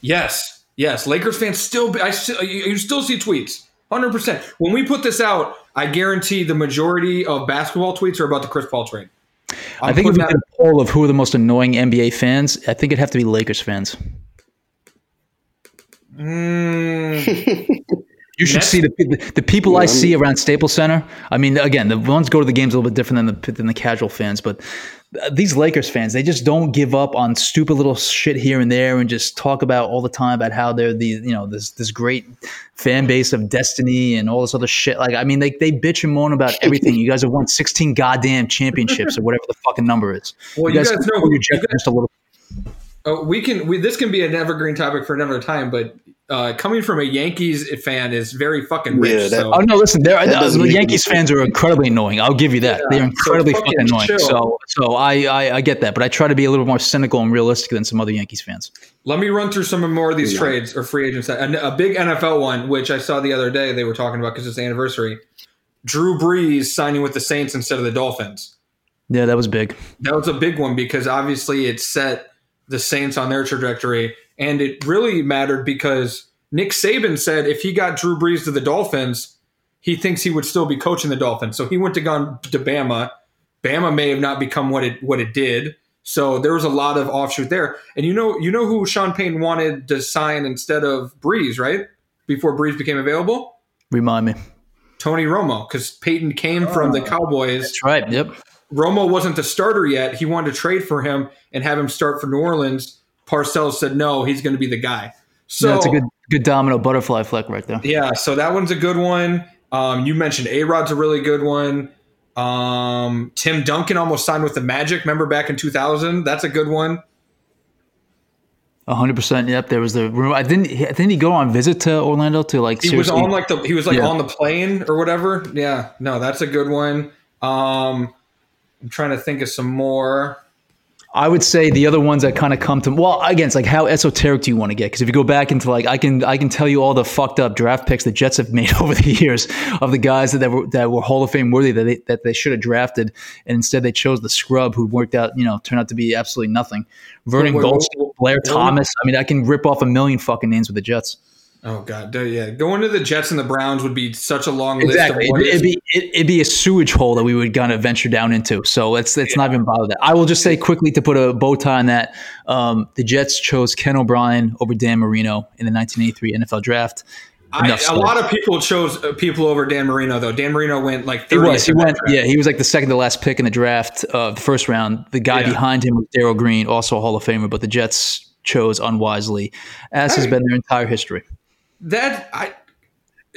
Yes. Yes. Lakers fans still I still you you still see tweets. 100%. When we put this out, I guarantee the majority of basketball tweets are about the Chris Paul trade. i I'm think if putting we did a poll of who are the most annoying NBA fans, I think it'd have to be Lakers fans. Mm, You should Nets- see the, the, the people I see around Staples Center. I mean, again, the ones go to the games a little bit different than the than the casual fans, but uh, these Lakers fans, they just don't give up on stupid little shit here and there, and just talk about all the time about how they're the you know this this great fan base of destiny and all this other shit. Like, I mean, they they bitch and moan about everything. you guys have won sixteen goddamn championships or whatever the fucking number is. Well, you guys can know- pull your you jet just a little. Uh, we can we, this can be an evergreen topic for another time, but uh, coming from a Yankees fan is very fucking rich. Yeah, that- so Oh no! Listen, they're, uh, the Yankees any fans are incredibly annoying. I'll give you that. Yeah, they're so incredibly fucking fucking annoying. chill. So, so I, I, I get that, but I try to be a little more cynical and realistic than some other Yankees fans. Let me run through some more of these Yeah. trades or free agents. A, a big NFL one, which I saw the other day, they were talking about because it's the anniversary. Drew Brees signing with the Saints instead of the Dolphins. Yeah, that was big. That was a big one because obviously it set the Saints on their trajectory. And it really mattered because Nick Saban said if he got Drew Brees to the Dolphins, he thinks he would still be coaching the Dolphins. So he went to gone to Bama. Bama may have not become what it what it did. So there was a lot of offshoot there. And you know you know who Sean Payton wanted to sign instead of Brees, right? Before Brees became available? Remind me. Tony Romo, because Payton came from the oh, Cowboys. That's right. Yep. Romo wasn't the starter yet. He wanted to trade for him and have him start for New Orleans. Parcells said no, he's going to be the guy. So That's a good good domino butterfly flick right there. yeah, so that one's a good one. Um, you mentioned A Rod's a really good one. Um, Tim Duncan almost signed with the Magic. Remember back in 2000? That's a good one. hundred percent. Yep. There was the rumor. I didn't. Didn't he go on visit to Orlando to like? He was on like the he was like Yeah. on the plane or whatever. Yeah, no, that's a good one. Um, I'm trying to think of some more. I would say the other ones that kind of come to well again it's like how esoteric do you want to get because if you go back into like I can I can tell you all the fucked up draft picks the Jets have made over the years of the guys that, that were that were Hall of Fame worthy that they, that they should have drafted and instead they chose the scrub who worked out you know turned out to be absolutely nothing Vernon Gholston Blair. Thomas I mean I can rip off a million fucking names with the Jets Oh god, yeah, going to the Jets and the Browns would be such a long exactly list of what it'd, it'd be it, it'd be a sewage hole that we would kind of venture down into so let's let's not even bother that I will just say quickly to put a bow tie on that um, the Jets chose Ken O'Brien over Dan Marino in the 1983 NFL draft I, a lot of people chose uh, people over Dan Marino though. Dan Marino went like He 30th was. He went. Yeah, he was like the second to last pick in the draft of the first round. The guy Yeah. behind him was Darrell Green, also a Hall of Famer, but the Jets chose unwisely, as has been their entire history. That I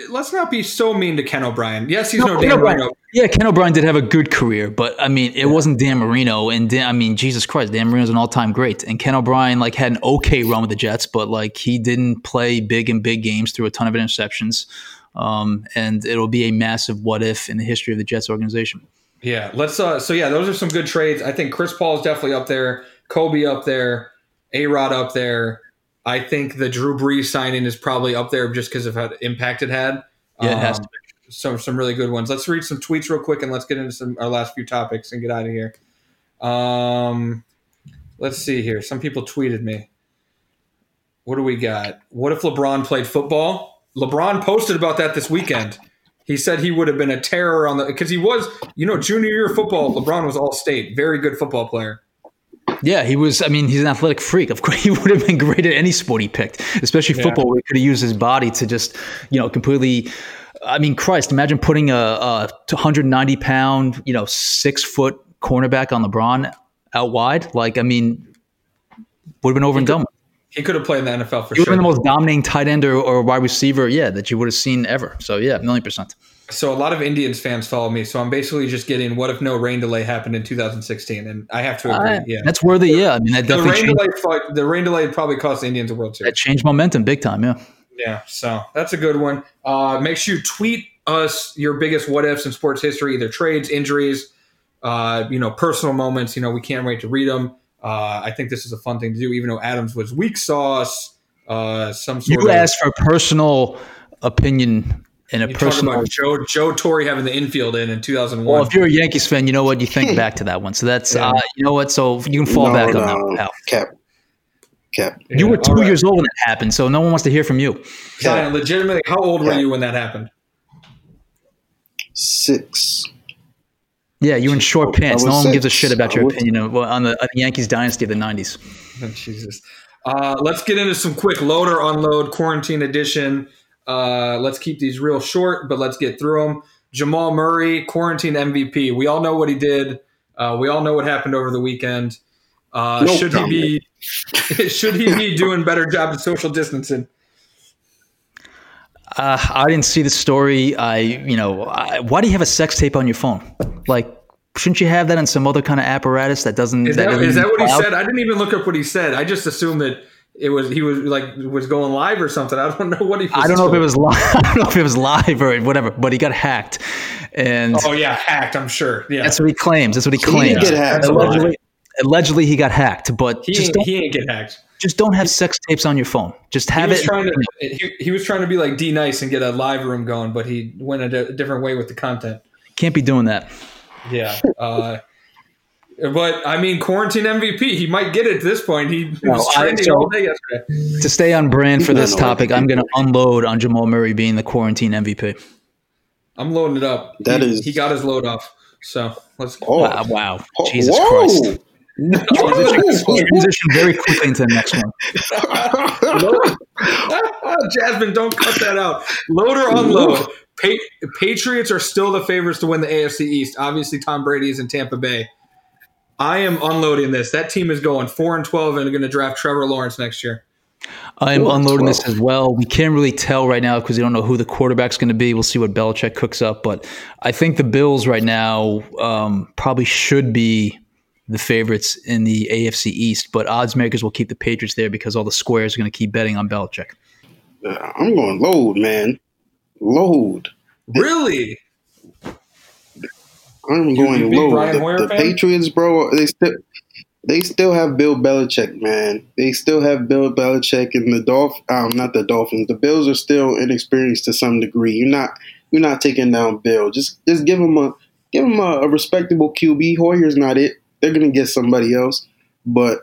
let's not be so mean to Ken O'Brien. Yes, he's no, No, Dan Ken Marino. Yeah, Ken O'Brien did have a good career, but I mean, it wasn't Dan Marino. And Dan, I mean, Jesus Christ, Dan Marino's an all-time great. And Ken O'Brien like had an okay run with the Jets, but like he didn't play big in big games through a ton of interceptions. Um, and it'll be a massive what if in the history of the Jets organization. Yeah, let's. Uh, so yeah, those are some good trades. I think Chris Paul is definitely up there. Kobe up there. A Rod up there. I think the Drew Brees signing is probably up there just because of how impact it had. Yeah, it has Um, to be. Some some really good ones. Let's read some tweets real quick and let's get into some our last few topics and get out of here. Um, let's see here. Some people tweeted me. What do we got? What if LeBron played football? LeBron posted about that this weekend. He said he would have been a terror on the because he was, you know, junior year football. LeBron was all state, very good football player. Yeah, he was. I mean, he's an athletic freak. Of course, he would have been great at any sport he picked, especially Yeah. football, where he could have used his body to just, you know, completely. I mean, Christ, imagine putting a, a 190 pound, you know, six foot cornerback on LeBron out wide. Like, I mean, would have been over and done. with. He could have played in the NFL for He would have sure. been the most dominating tight end or, or wide receiver, yeah, that you would have seen ever. So, yeah, a million percent. So a lot of Indians fans follow me. So I'm basically just getting what if no rain delay happened in 2016, and I have to agree. Uh, yeah, That's worthy. Yeah, I mean, that the rain changed, delay. fu- The rain delay probably cost the Indians a World Series. that changed momentum big time. Yeah. Yeah, so that's a good one. Uh, make sure you tweet us your biggest what ifs in sports history, either trades, injuries, uh, you know, personal moments. You know, we can't wait to read them. Uh, I think this is a fun thing to do, even though Adams was weak sauce. Uh, some sort You of. asked for personal opinion and a you personal about Joe Joe Torre having the infield in in 2001. Well, if you're a Yankees fan, you know what you think back to that one. So that's Yeah. uh, you know what. So you can fall No, back on that one. pal. Cap. Cap. You were two all right. years old when it happened, so no one wants to hear from you. Zion, legitimately, how old were you when that happened? Six. Yeah, you're in short pants. No one six. gives a shit about your was- opinion of, on the, on the Yankees dynasty of the '90s. Oh, Jesus. Uh, let's get into some quick load or unload quarantine edition. Uh, let's keep these real short, but let's get through them. Jamal Murray, quarantine MVP. We all know what he did. Uh, we all know what happened over the weekend. Uh, No should he be? should he be doing better job of social distancing? Uh, I didn't see the story. I, you know, I, why do you have a sex tape on your phone? Like, shouldn't you have that on some other kind of apparatus that doesn't? Is that, doesn't is that what he cloud? said? I didn't even look up what he said. I just assumed that it was he was like was going live or something. I don't know what he. Was I don't know if it was live. I don't know if it was live or whatever, but he got hacked, and Oh yeah, hacked. I'm sure. Yeah, that's what he claims. That's what he He didn't claims. get hacked. That's a lie. allegedly, allegedly, he got hacked, but he just ain't, don't, he ain't get hacked. just don't have sex tapes on your phone. Just He have was it. trying to he, he was trying to be like D-Nice and get a live room going, but he went a, different way with the content. Can't be doing that. Yeah. Uh, But I mean, quarantine MVP. He might get it at this point. He No, was I- trending so- all day yesterday. To stay on brand for this topic, I'm going to unload on Jamal Murray being the quarantine MVP. I'm loading it up. That he, is- he got his load off. So let's. Oh, Wow, wow. Oh, Jesus whoa. Christ. Whoa. Transition very quickly into the next one. Jasmine, don't cut that out. Load or unload. Pa- Patriots are still the favorites to win the AFC East. Obviously, Tom Brady is in Tampa Bay. I am unloading this. That team is going four and twelve and are going to draft Trevor Lawrence next year. I'm Four and unloading this as well. We can't really tell right now because we don't know who the quarterback's going to be. We'll see what Belichick cooks up. But I think the Bills right now um, probably should be the favorites in the AFC East. But odds makers will keep the Patriots there because all the squares are going to keep betting on Belichick. I'm going load, man. Load. Really? I'm You- going you low. Brian The, the? Patriots, bro, they still they still have Bill Belichick, man. They still have Bill Belichick and the Dolph um not the Dolphins. The Bills are still inexperienced to some degree. You're not you're not taking down Bill. Just just give him a give him a, a respectable QB. Hoyer's not it. They're gonna get somebody else. But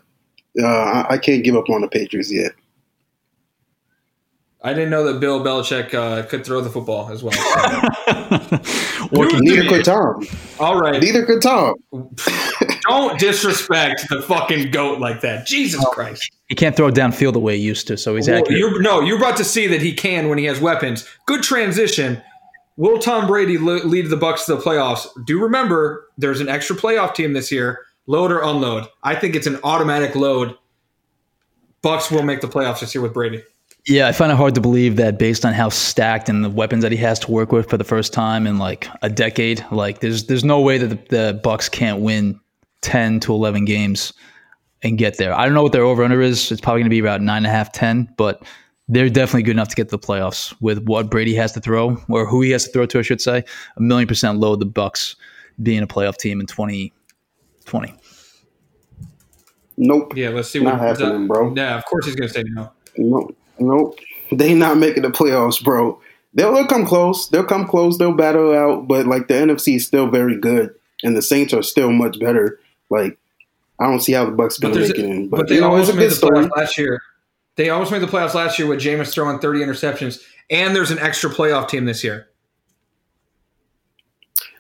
uh, I, I can't give up on the Patriots yet. I didn't know that Bill Belichick uh, could throw the football as well. Working- Neither could Tom. All right. Neither could Tom. Don't disrespect the fucking goat like that. Jesus Christ. he can't throw it downfield the way he used to, so he's Well, accurate. you're, no, you're about to see that he can when he has weapons. Good transition. Will Tom Brady le- lead the Bucs to the playoffs? Do remember there's an extra playoff team this year. Load or unload? I think it's an automatic load. Bucs will make the playoffs this year with Brady. Yeah, I find it hard to believe that based on how stacked and the weapons that he has to work with for the first time in like a decade, like there's there's no way that the, the Bucs can't win ten to eleven games and get there. I don't know what their over under is. It's probably going to be about nine and a half, ten, but they're definitely good enough to get to the playoffs with what Brady has to throw or who he has to throw to, I should say. A million percent load the Bucs being a playoff team in twenty twenty. Nope. Yeah, let's see Not what happening, bro. Yeah, of course he's going to say no. Nope. Nope. They not making the playoffs, bro. They'll, they'll come close. They'll come close. They'll battle out. But like the NFC is still very good, and the Saints are still much better. Like I don't see how the Bucs But, gonna make it in. but, But, they you know, almost made the story. playoffs last year. They almost made the playoffs last year with Jameis throwing 30 interceptions, and there's an extra playoff team this year.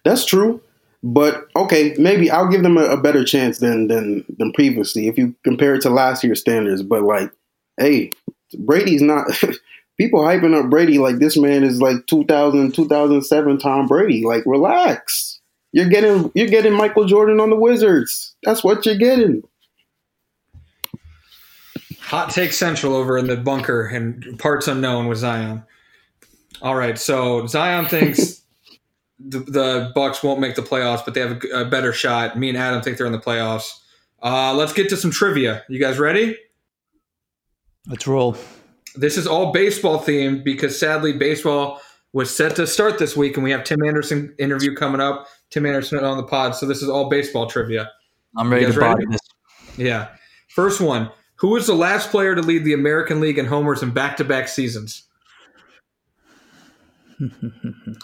That's true. But okay, maybe I'll give them a, a better chance than than than previously if you compare it to last year's standards. But like, hey, Brady's not. People hyping up Brady like this man is like 2000, 2007 Tom Brady. Like, relax. You're getting you're getting Michael Jordan on the Wizards. That's what you're getting. Hot take central over in the bunker and parts unknown with Zion. All right, so Zion thinks the, the Bucs won't make the playoffs, but they have a, a better shot. Me and Adam think they're in the playoffs. Uh, let's get to some trivia. You guys ready? Let's roll. This is all baseball themed because sadly baseball was set to start this week, and we have Tim Anderson interview coming up. Tim Anderson on the pod, so this is all baseball trivia. I'm ready to ready? this. Yeah. First one. Who was the last player to lead the American League in homers in back to back seasons?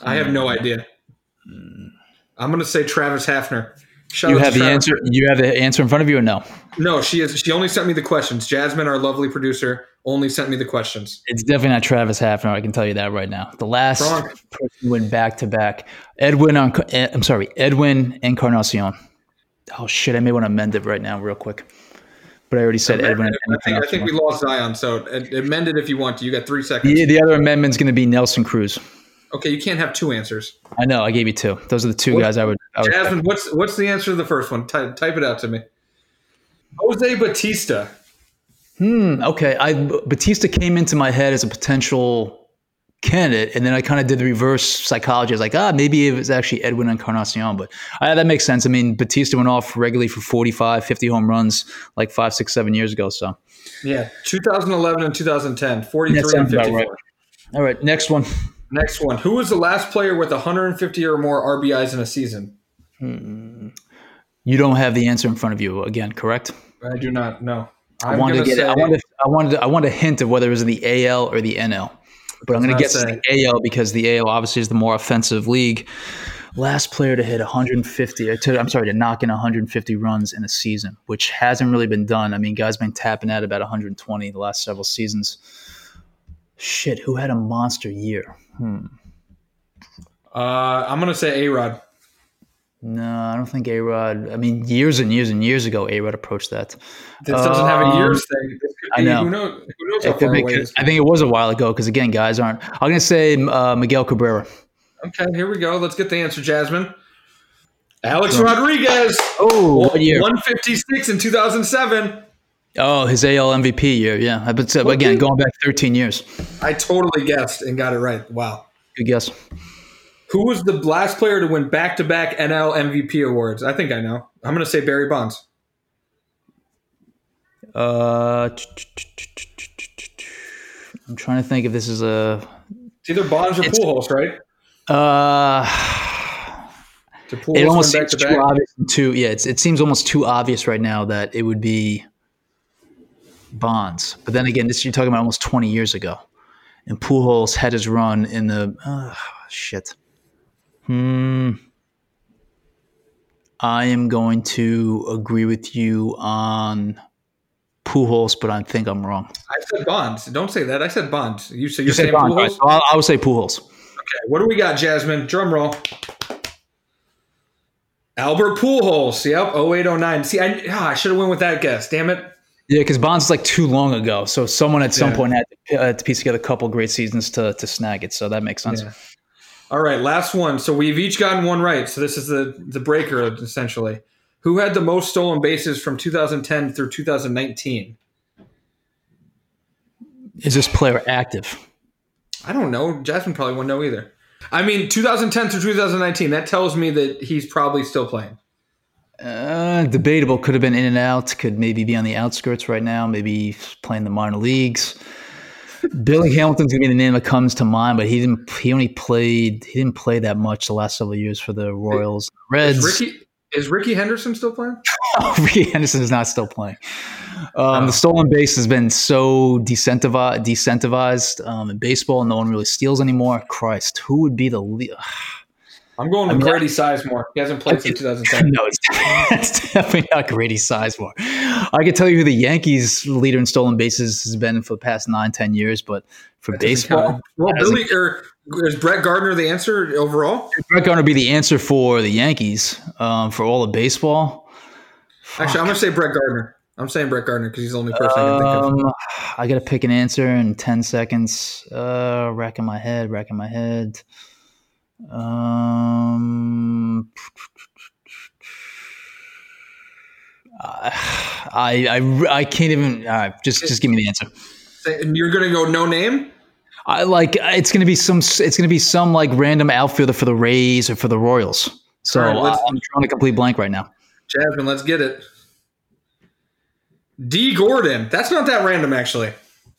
I have no idea. I'm going to say Travis Hafner. Shout You have the answer. You have the answer in front of you, or no? No, she is. She only sent me the questions. Jasmine, our lovely producer, only sent me the questions. It's definitely not Travis Hafner. I can tell you that right now. The last Wrong. person who went back to back, Edwin. On, eh, I'm sorry, Edwin Encarnacion. Oh shit! I may want to amend it right now, real quick. But I already said Edwin. I think, I think we lost Zion, so amend it if you want to. You got three seconds. The, the other amendment's going to be Nelson Cruz. Okay, you can't have two answers. I know. I gave you two. Those are the two What- guys I would. I would Jasmine, what's what's the answer to the first one? Ty- type it out to me. Jose Bautista. Hmm. Okay. I Bautista came into my head as a potential candidate, and then I kind of did the reverse psychology. I was like, ah, maybe it was actually Edwin Encarnacion, but uh, that makes sense. I mean, Bautista went off regularly for 45, 50 home runs like five, six, seven years ago. So, Yeah, 2011 and 2010, 43 and 54. right. all right, next one. Next one. Who was the last player with 150 or more RBIs in a season? Hmm. You don't have the answer in front of you again, correct? I do not know. I wanted to get. say, I wanted. I wanted. I wanted a hint of whether it was in the AL or the NL. But I'm going to guess the AL because the AL obviously is the more offensive league. last player to hit 150. To, I'm sorry, to knock in 150 runs in a season, which hasn't really been done. I mean, guys been tapping at about 120 the last several seasons. Shit, who had a monster year? Hmm. Uh, I'm gonna say A Rod. No, I don't think A Rod. I mean, years and years and years ago, A Rod approached that. This doesn't have a years thing. Um, I know. Who knows? Who knows how far away I think it was a while ago because again, guys aren't. I'm gonna say uh, Miguel Cabrera. Okay, here we go. Let's get the answer, Jasmine. Alex Rodriguez. Oh, what year? 156 in 2007. Oh, his AL MVP year. Yeah, but uh, again, going back 13 years. I totally guessed and got it right. Wow. Good guess. Who was the last player to win back to back NL MVP awards? I think I know. I'm going to say Barry Bonds. Uh, I'm trying to think if this is a. It's either Bonds or Pujols, right? Uh, it almost seems to too obvious. Too yeah, it's, it seems almost too obvious right now that it would be Bonds. But then again, this you're talking about almost 20 years ago, and Pujols had his run in the uh, shit. Hmm. I am going to agree with you on Pujols, but I think I'm wrong. I said Bonds. Don't say that. I said Bonds. You say you're You saying Bonds, Pujols? right? I'll, I would say Pujols. Okay, what do we got, Jasmine? Drum roll. Albert Pujols. Yep, 0809. See, I, ah, I should have went with that guess. Damn it. Yeah, because Bonds is like too long ago. So someone at some Yeah. point had to, uh, to piece together a couple great seasons to, to snag it. So that makes sense. Yeah. All right, last one. So we've each gotten one right. So this is the the breaker essentially. Who had the most stolen bases from 2010 through 2019? Is this player active? I don't know. Jasmine probably wouldn't know either. I mean, 2010 through 2019. That tells me that he's probably still playing. Uh, debatable. Could have been in and out. Could maybe be on the outskirts right now. Maybe playing the minor leagues. Billy Hamilton's gonna be the name that comes to mind, but he didn't. He only played. He didn't play that much the last several years for the Royals. Reds. Is Ricky is Rickey Henderson still playing? Rickey Henderson is not still playing. Um, Oh. The stolen base has been so decentivized, decentivized um, in baseball. No one really steals anymore. Christ, who would be the lead? I'm going with Grady Sizemore. He hasn't played since 2007. no, it's, it's definitely not Grady Sizemore. I can tell you who the Yankees leader in stolen bases has been for the past nine, ten years, but for That baseball. Well, Billy or is Brett Gardner the answer overall? Brett Gardner be the answer for the Yankees um, for all of baseball. Actually, I'm going to say Brett Gardner. I'm saying Brett Gardner because he's the only person I can think of. Um, I gotta pick an answer in ten seconds. Uh, racking my head, racking my head. Um, I, I, I can't even. Right, just, just give me the answer. And You're going to go no name? I like. It's gonna be some. It's gonna be some like random outfielder for the Rays or for the Royals. So right, let's- I'm drawing a complete blank right now. Jasmine, let's get it. Dee Gordon. That's not that random, actually.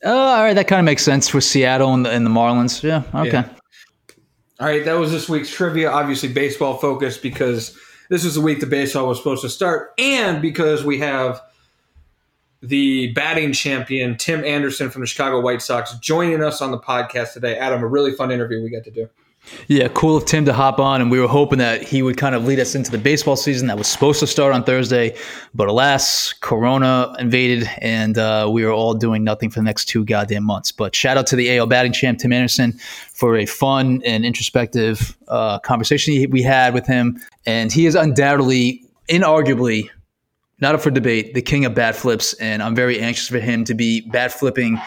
Uh, all right, that kind of makes sense for Seattle and the, and the Marlins. Yeah. Okay. Yeah. All right, that was this week's trivia. Obviously, baseball focused because this was the week the baseball was supposed to start, and because we have the batting champion Tim Anderson from the Chicago White Sox joining us on the podcast today. Adam, a really fun interview we got to do. Yeah, cool of Tim to hop on, and we were hoping that he would kind of lead us into the baseball season that was supposed to start on Thursday, but alas, Corona invaded, and uh, we are all doing nothing for the next two goddamn months. But shout out to the AL batting champ Tim Anderson for a fun and introspective uh, conversation we had with him, and he is undoubtedly, inarguably, not up for debate, the king of bat flips, and I'm very anxious for him to be bat flipping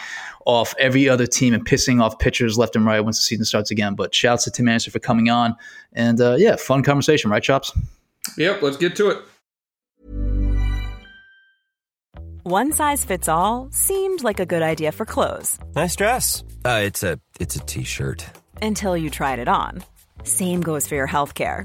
off every other team and pissing off pitchers left and right once the season starts again. But shouts to Tim Anderson for coming on, and uh, yeah, fun conversation, right, Chopz? Yep, let's get to it. One size fits all seemed like a good idea for clothes Nice dress. Uh, it's a it's a t-shirt. until you tried it on. Same goes for your healthcare.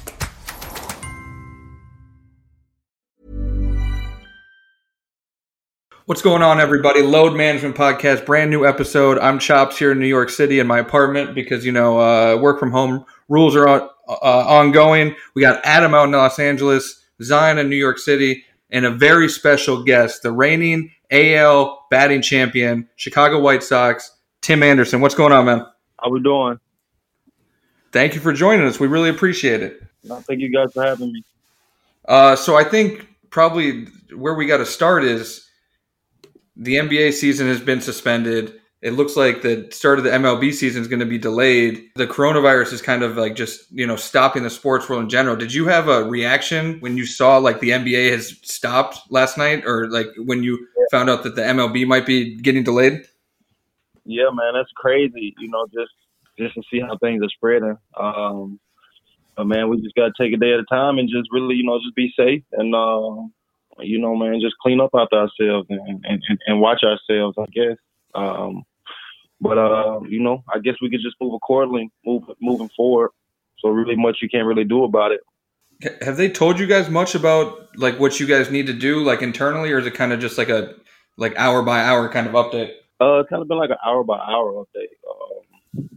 What's going on, everybody? Load Management Podcast, brand new episode. I'm Chopz here in New York City in my apartment because, you know, uh, work from home rules are on, uh, ongoing. We got Adam out in Los Angeles, Zion in New York City, and a very special guest, the reigning AL batting champion, Chicago White Sox, Tim Anderson. What's going on, man? How we doing? Thank you for joining us. We really appreciate it. No, thank you guys for having me. Uh, so I think probably where we got to start is the NBA season has been suspended. It looks like the start of the MLB season is going to be delayed. The coronavirus is kind of like just, you know, stopping the sports world in general. Did you have a reaction when you saw like the NBA has stopped last night or like when you found out that the MLB might be getting delayed? Yeah, man, that's crazy. You know, just just to see how things are spreading. Um, but man, we just got to take a day at a time and just really, you know, just be safe and, uh, you know, man, just clean up after ourselves and, and, and watch ourselves, I guess. Um, but, uh, you know, I guess we could just move accordingly, move moving forward. So really much you can't really do about it. Have they told you guys much about like what you guys need to do like internally or is it kind of just like a like hour by hour kind of update? Uh, it's kind of been like an hour by hour update. Um,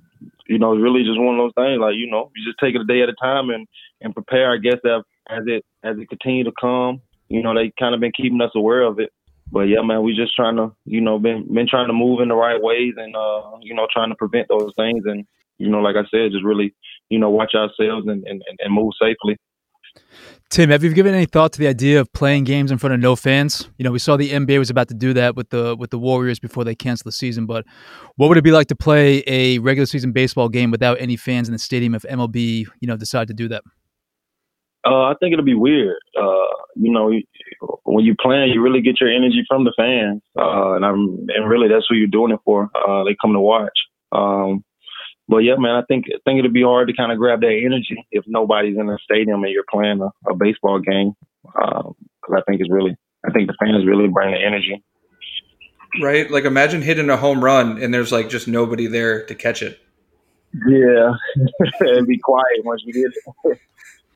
you know, it's really just one of those things. Like you know, you just take it a day at a time and and prepare. I guess that as it as it continue to come, you know, they kind of been keeping us aware of it. But yeah, man, we just trying to, you know, been been trying to move in the right ways and uh, you know, trying to prevent those things and you know, like I said, just really, you know, watch ourselves and, and, and move safely. Tim, have you given any thought to the idea of playing games in front of no fans? You know, we saw the NBA was about to do that with the with the Warriors before they canceled the season, but what would it be like to play a regular season baseball game without any fans in the stadium if MLB, you know, decided to do that? Uh, I think it'll be weird. Uh, you know, when you plan, you really get your energy from the fans, uh, and I'm and really that's who you're doing it for. Uh, they come to watch. Um, but yeah, man, I think I think it'd be hard to kind of grab that energy if nobody's in the stadium and you're playing a, a baseball game. Because um, I think it's really, I think the fans really bring the energy. Right, like imagine hitting a home run and there's like just nobody there to catch it. Yeah, and be quiet once you hit it.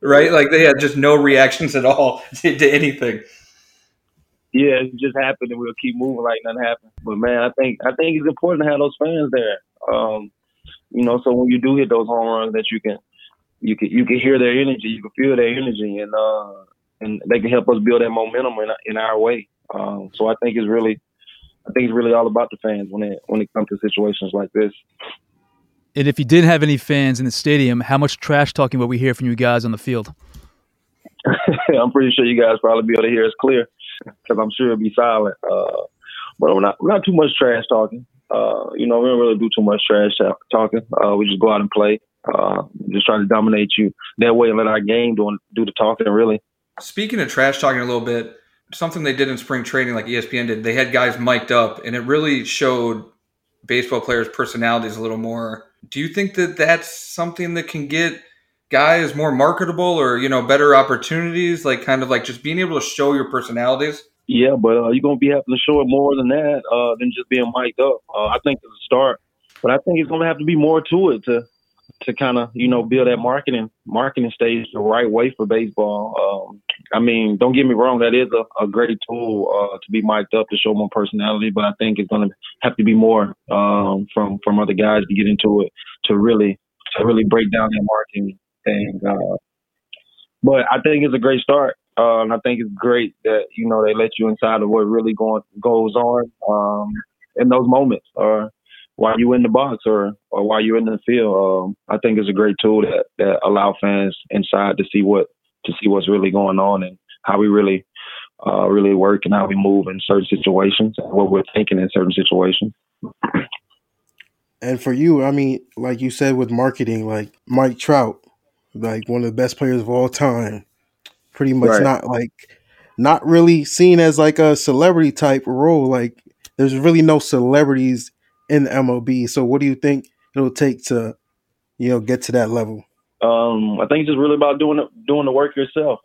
Right, like they had just no reactions at all to, to anything. Yeah, it just happened, and we'll keep moving like nothing happened. But man, I think I think it's important to have those fans there. Um, you know, so when you do hit those home runs, that you can you can you can hear their energy, you can feel their energy, and uh, and they can help us build that momentum in, in our way. Um, so I think it's really, I think it's really all about the fans when it when it comes to situations like this. And if you didn't have any fans in the stadium, how much trash talking would we hear from you guys on the field? I'm pretty sure you guys probably be able to hear us clear because I'm sure it'll be silent. Uh, but we're not, we're not too much trash talking. Uh, you know, we don't really do too much trash talking. Uh, we just go out and play. Uh, just try to dominate you that way and let our game do, do the talking, really. Speaking of trash talking a little bit, something they did in spring training, like ESPN did, they had guys mic'd up, and it really showed baseball players' personalities a little more. Do you think that that's something that can get guys more marketable or you know better opportunities? Like kind of like just being able to show your personalities. Yeah, but uh, you're gonna be having to show it more than that uh, than just being mic'd up. Uh, I think it's a start, but I think it's gonna have to be more to it to to kind of you know build that marketing marketing stage the right way for baseball. Um, I mean, don't get me wrong, that is a, a great tool uh, to be mic'd up to show more personality, but I think it's gonna have to be more um, from from other guys to get into it to really to really break down that marketing thing. Uh, but I think it's a great start. Uh, and I think it's great that you know they let you inside of what really going goes on um, in those moments, or while you in the box, or or while you're in the field. Um, I think it's a great tool that that allow fans inside to see what to see what's really going on and how we really uh, really work and how we move in certain situations and what we're thinking in certain situations. And for you, I mean, like you said with marketing, like Mike Trout, like one of the best players of all time pretty much right. not like not really seen as like a celebrity type role. Like there's really no celebrities in the MLB. So what do you think it'll take to you know get to that level? Um, I think it's just really about doing it, doing the work yourself,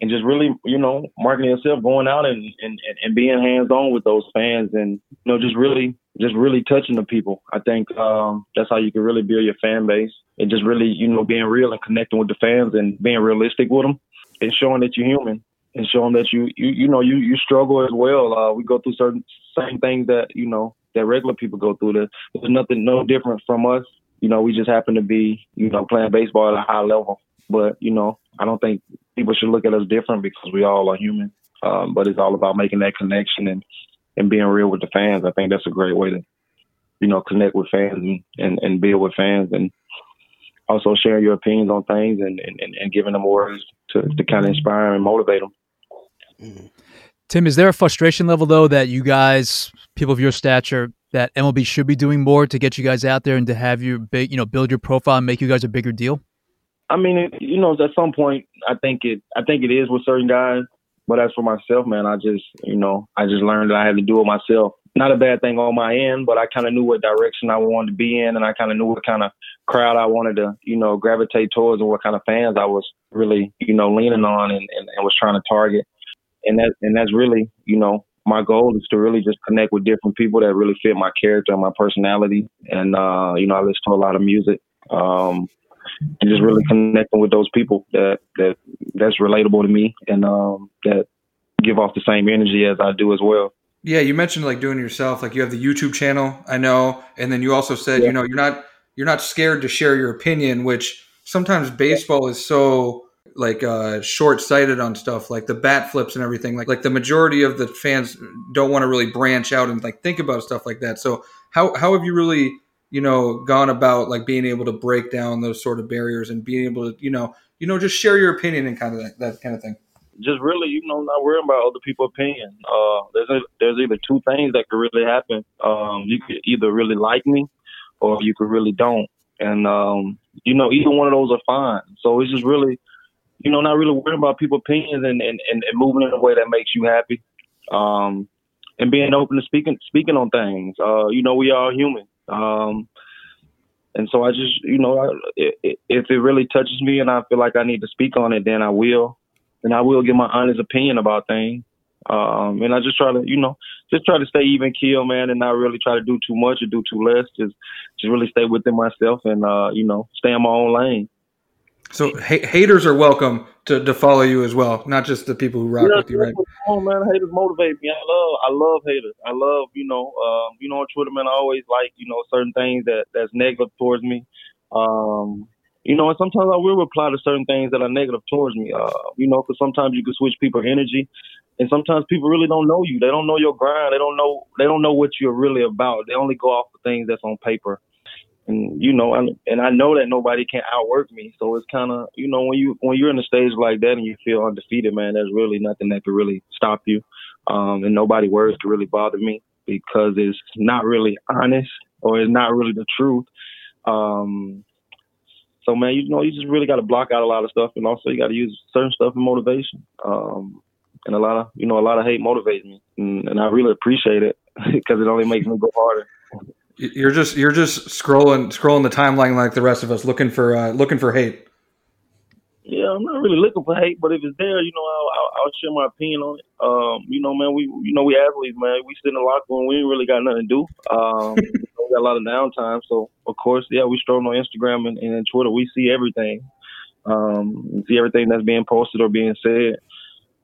and just really you know marketing yourself, going out and and, and being hands on with those fans, and you know just really just really touching the people. I think um, that's how you can really build your fan base, and just really you know being real and connecting with the fans and being realistic with them, and showing that you're human and showing that you you you know you you struggle as well. Uh, we go through certain same things that you know that regular people go through. This. There's nothing no different from us. You know, we just happen to be you know playing baseball at a high level. But you know, I don't think people should look at us different because we all are human. Um, but it's all about making that connection and and being real with the fans. I think that's a great way to you know connect with fans and and, and build with fans and also sharing your opinions on things and, and, and giving them words to, to kind of inspire and motivate them. Tim, is there a frustration level though that you guys, people of your stature, that MLB should be doing more to get you guys out there and to have you big, you know, build your profile and make you guys a bigger deal? I mean, it, you know, at some point, I think it, I think it is with certain guys. But as for myself, man, I just, you know, I just learned that I had to do it myself. Not a bad thing on my end, but I kind of knew what direction I wanted to be in, and I kind of knew what kind of crowd I wanted to, you know, gravitate towards, and what kind of fans I was really, you know, leaning on and, and, and was trying to target and that and that's really you know my goal is to really just connect with different people that really fit my character and my personality. And uh, you know, I listen to a lot of music, um, and just really connecting with those people that that that's relatable to me and um, that give off the same energy as I do as well. Yeah, you mentioned like doing it yourself. Like you have the YouTube channel, I know, and then you also said yeah. you know you're not you're not scared to share your opinion, which sometimes baseball is so like uh, short sighted on stuff like the bat flips and everything. Like like the majority of the fans don't want to really branch out and like think about stuff like that. So how how have you really you know gone about like being able to break down those sort of barriers and being able to you know you know just share your opinion and kind of that, that kind of thing just really, you know, not worrying about other people's opinion. Uh, there's a, there's either two things that could really happen. Um, you could either really like me, or you could really don't. And um, you know, either one of those are fine. So it's just really you know, not really worrying about people's opinions and, and, and, and moving in a way that makes you happy. Um, and being open to speaking speaking on things. Uh, you know, we are human. Um, and so I just, you know, I, if it really touches me and I feel like I need to speak on it, then I will. And I will give my honest opinion about things. Um, and I just try to, you know, just try to stay even keel, man, and not really try to do too much or do too less. Just, just really stay within myself and, uh, you know, stay in my own lane. So ha- haters are welcome to, to follow you as well, not just the people who rock yeah, with you, right? Oh man, haters motivate me. I love I love haters. I love you know um, you know on Twitter, man. I always like you know certain things that that's negative towards me. Um, you know, and sometimes I will reply to certain things that are negative towards me. Uh, you know, because sometimes you can switch people's energy, and sometimes people really don't know you. They don't know your grind. They don't know they don't know what you're really about. They only go off the things that's on paper and you know, and, and I know that nobody can outwork me. So it's kind of, you know, when you when you're in a stage like that and you feel undefeated, man, there's really nothing that could really stop you, um, and nobody words could really bother me because it's not really honest or it's not really the truth. Um, so man, you know, you just really got to block out a lot of stuff, and also you got to use certain stuff in motivation. Um, and a lot of, you know, a lot of hate motivates me, and, and I really appreciate it because it only makes me go harder. You're just you're just scrolling scrolling the timeline like the rest of us, looking for uh, looking for hate. Yeah, I'm not really looking for hate, but if it's there, you know, I'll, I'll, I'll share my opinion on it. Um, you know, man, we you know we athletes, man, we sit in the locker room, we ain't really got nothing to do. Um, we got a lot of downtime, so of course, yeah, we stroll on Instagram and, and Twitter. We see everything, um, see everything that's being posted or being said.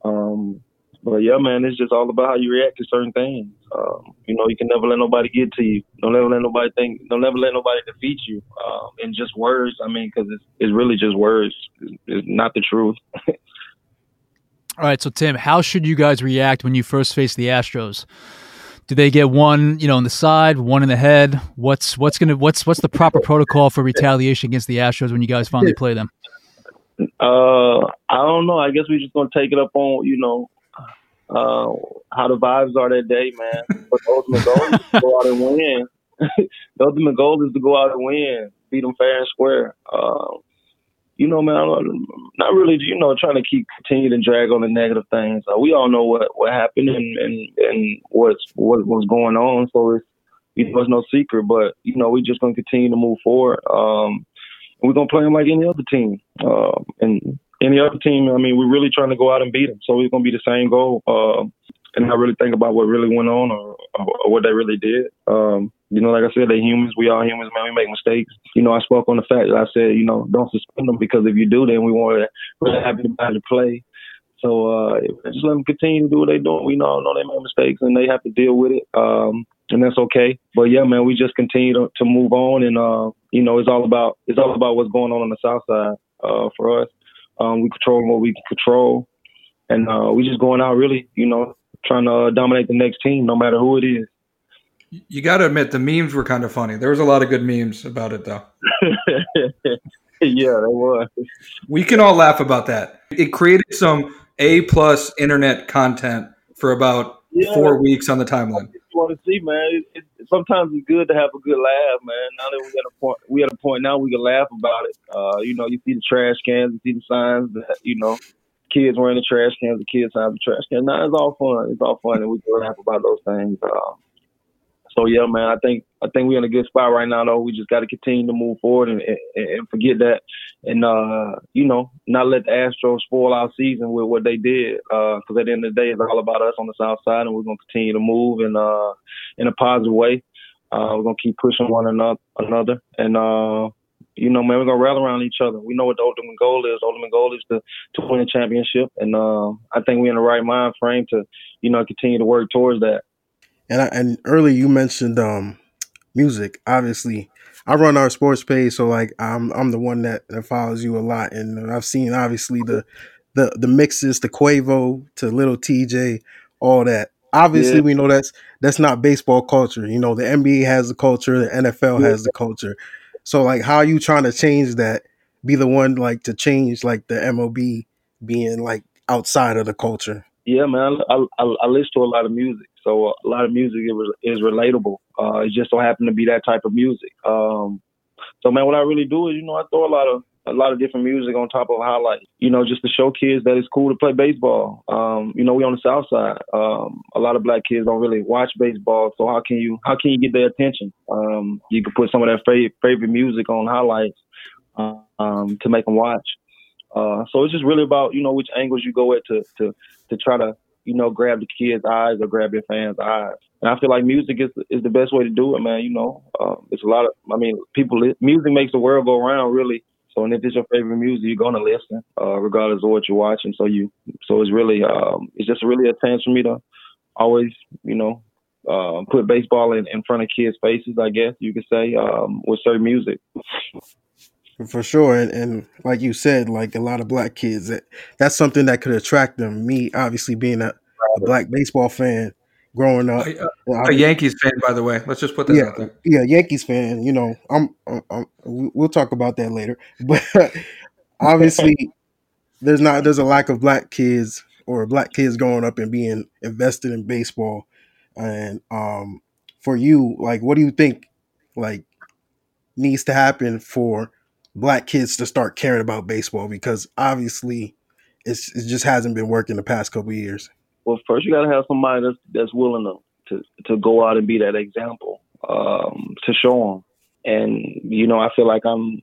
Um, but yeah, man, it's just all about how you react to certain things. Um, you know, you can never let nobody get to you. Don't ever let nobody think. Don't ever let nobody defeat you. Um, in just words. I mean, because it's it's really just words. It's, it's not the truth. all right, so Tim, how should you guys react when you first face the Astros? Do they get one, you know, in the side, one in the head? What's what's gonna what's what's the proper protocol for retaliation against the Astros when you guys finally play them? Uh, I don't know. I guess we're just gonna take it up on you know uh, how the vibes are that day, man. But the ultimate goal is to go out and win. the ultimate goal is to go out and win, beat them fair and square. Uh, you know, man, I'm not really, you know, trying to keep continue to drag on the negative things. Uh, we all know what what happened and and and what's what was going on, so it's it was no secret. But you know, we're just gonna continue to move forward. Um, we're gonna play them like any other team. Uh, and any other team, I mean, we're really trying to go out and beat them. So it's gonna be the same goal. Uh, and not really think about what really went on or, or what they really did. Um, you know, like I said, they're humans. We are humans, man. We make mistakes. You know, I spoke on the fact that I said, you know, don't suspend them because if you do, then we want to really have anybody to play. So uh, just let them continue to do what they're doing. We know, know they make mistakes and they have to deal with it. Um, and that's okay. But yeah, man, we just continue to, to move on, and uh, you know, it's all about it's all about what's going on on the south side uh, for us. Um, we control what we can control, and uh, we just going out really, you know, trying to dominate the next team, no matter who it is. You got to admit the memes were kind of funny. There was a lot of good memes about it, though. yeah, there was. We can all laugh about that. It created some A plus internet content for about yeah. four weeks on the timeline. Want to see, man? It, it, sometimes it's good to have a good laugh, man. Now that we got a point, we at a point now we can laugh about it. Uh, you know, you see the trash cans, you see the signs that you know kids wearing the trash cans, the kids have the trash cans. Now it's all fun. It's all fun, and we can laugh about those things. Uh, so yeah, man, I think I think we're in a good spot right now. Though we just got to continue to move forward and, and, and forget that, and uh, you know, not let the Astros spoil our season with what they did. Because uh, at the end of the day, it's all about us on the South Side, and we're gonna continue to move in uh, in a positive way. Uh, we're gonna keep pushing one another, another, and uh, you know, man, we're gonna rally around each other. We know what the ultimate goal is. The ultimate goal is to to win a championship, and uh, I think we're in the right mind frame to, you know, continue to work towards that. And I, and earlier you mentioned um, music. Obviously, I run our sports page, so like I'm I'm the one that, that follows you a lot, and I've seen obviously the the the mixes, the Quavo to Lil Tjay, all that. Obviously, yeah. we know that's that's not baseball culture. You know, the NBA has the culture, the NFL yeah. has the culture. So like, how are you trying to change that? Be the one like to change like the MLB being like outside of the culture. Yeah, man. I, I, I listen to a lot of music. So a lot of music is, relatable. Uh, it just so happened to be that type of music. Um, so man, what I really do is, you know, I throw a lot of a lot of different music on top of highlights, you know, just to show kids that it's cool to play baseball. Um, you know, we on the south side. Um, a lot of black kids don't really watch baseball, so how can you how can you get their attention? Um, you can put some of their favorite favorite music on highlights um, to make them watch. Uh, so it's just really about you know which angles you go at to to to try to you know, grab the kids' eyes or grab your fans' eyes. And I feel like music is is the best way to do it, man. You know, um, it's a lot of. I mean, people. Music makes the world go around, really. So, and if it's your favorite music, you're gonna listen, uh, regardless of what you're watching. So you, so it's really, um, it's just really a chance for me to always, you know, uh, put baseball in, in front of kids' faces. I guess you could say um, with certain music. For sure, and, and like you said, like a lot of black kids, that that's something that could attract them. Me, obviously, being a, a black baseball fan, growing up, a, a, Yankees fan, by the way. Let's just put that yeah, out there. Yeah, Yankees fan. You know, I'm, I'm, I'm we'll talk about that later, but obviously, there's not there's a lack of black kids or black kids growing up and being invested in baseball, and um, for you, like, what do you think, like, needs to happen for black kids to start caring about baseball because obviously it's it just hasn't been working the past couple years. Well, first you got to have somebody that's that's willing to, to to go out and be that example um, to show them. And you know, I feel like I'm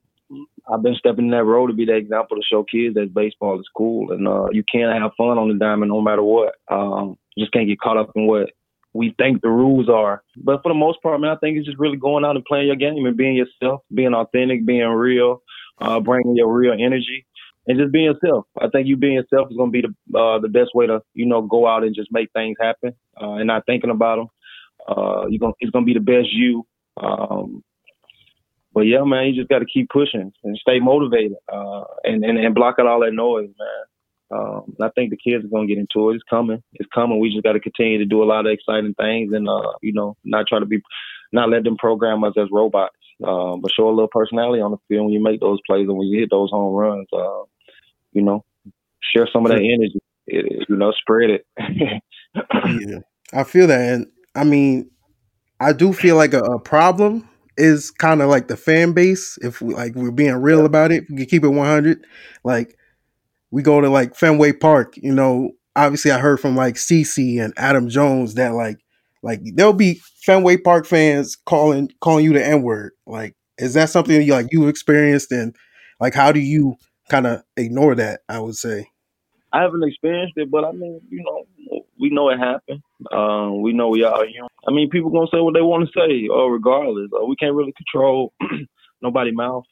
I've been stepping in that road to be that example to show kids that baseball is cool and uh, you can have fun on the diamond no matter what. Um, just can't get caught up in what we think the rules are. But for the most part, man, I think it's just really going out and playing your game and being yourself, being authentic, being real, uh, bringing your real energy, and just being yourself. I think you being yourself is going to be the uh, the best way to you know go out and just make things happen uh, and not thinking about them. Uh, you're gonna it's gonna be the best you. Um, but yeah, man, you just got to keep pushing and stay motivated uh, and, and and block out all that noise, man. Um, I think the kids are gonna get into it. It's coming. It's coming. We just got to continue to do a lot of exciting things, and uh, you know, not try to be, not let them program us as robots, uh, but show a little personality on the field when you make those plays and when you hit those home runs. Uh, you know, share some of that energy. It, you know, spread it. yeah, I feel that, and I mean, I do feel like a, a problem is kind of like the fan base. If we like we're being real about it, we can keep it one hundred. Like we go to like Fenway Park, you know, obviously I heard from like CC and Adam Jones that like like there'll be Fenway Park fans calling calling you the N word. Like, is that something you like you experienced and Like, how do you kind of ignore that? I would say. I haven't experienced it, but I mean, you know, we know it happened. Um, we know we are human. I mean, people gonna say what they want to say, or uh, regardless. Uh, we can't really control nobody's mouth,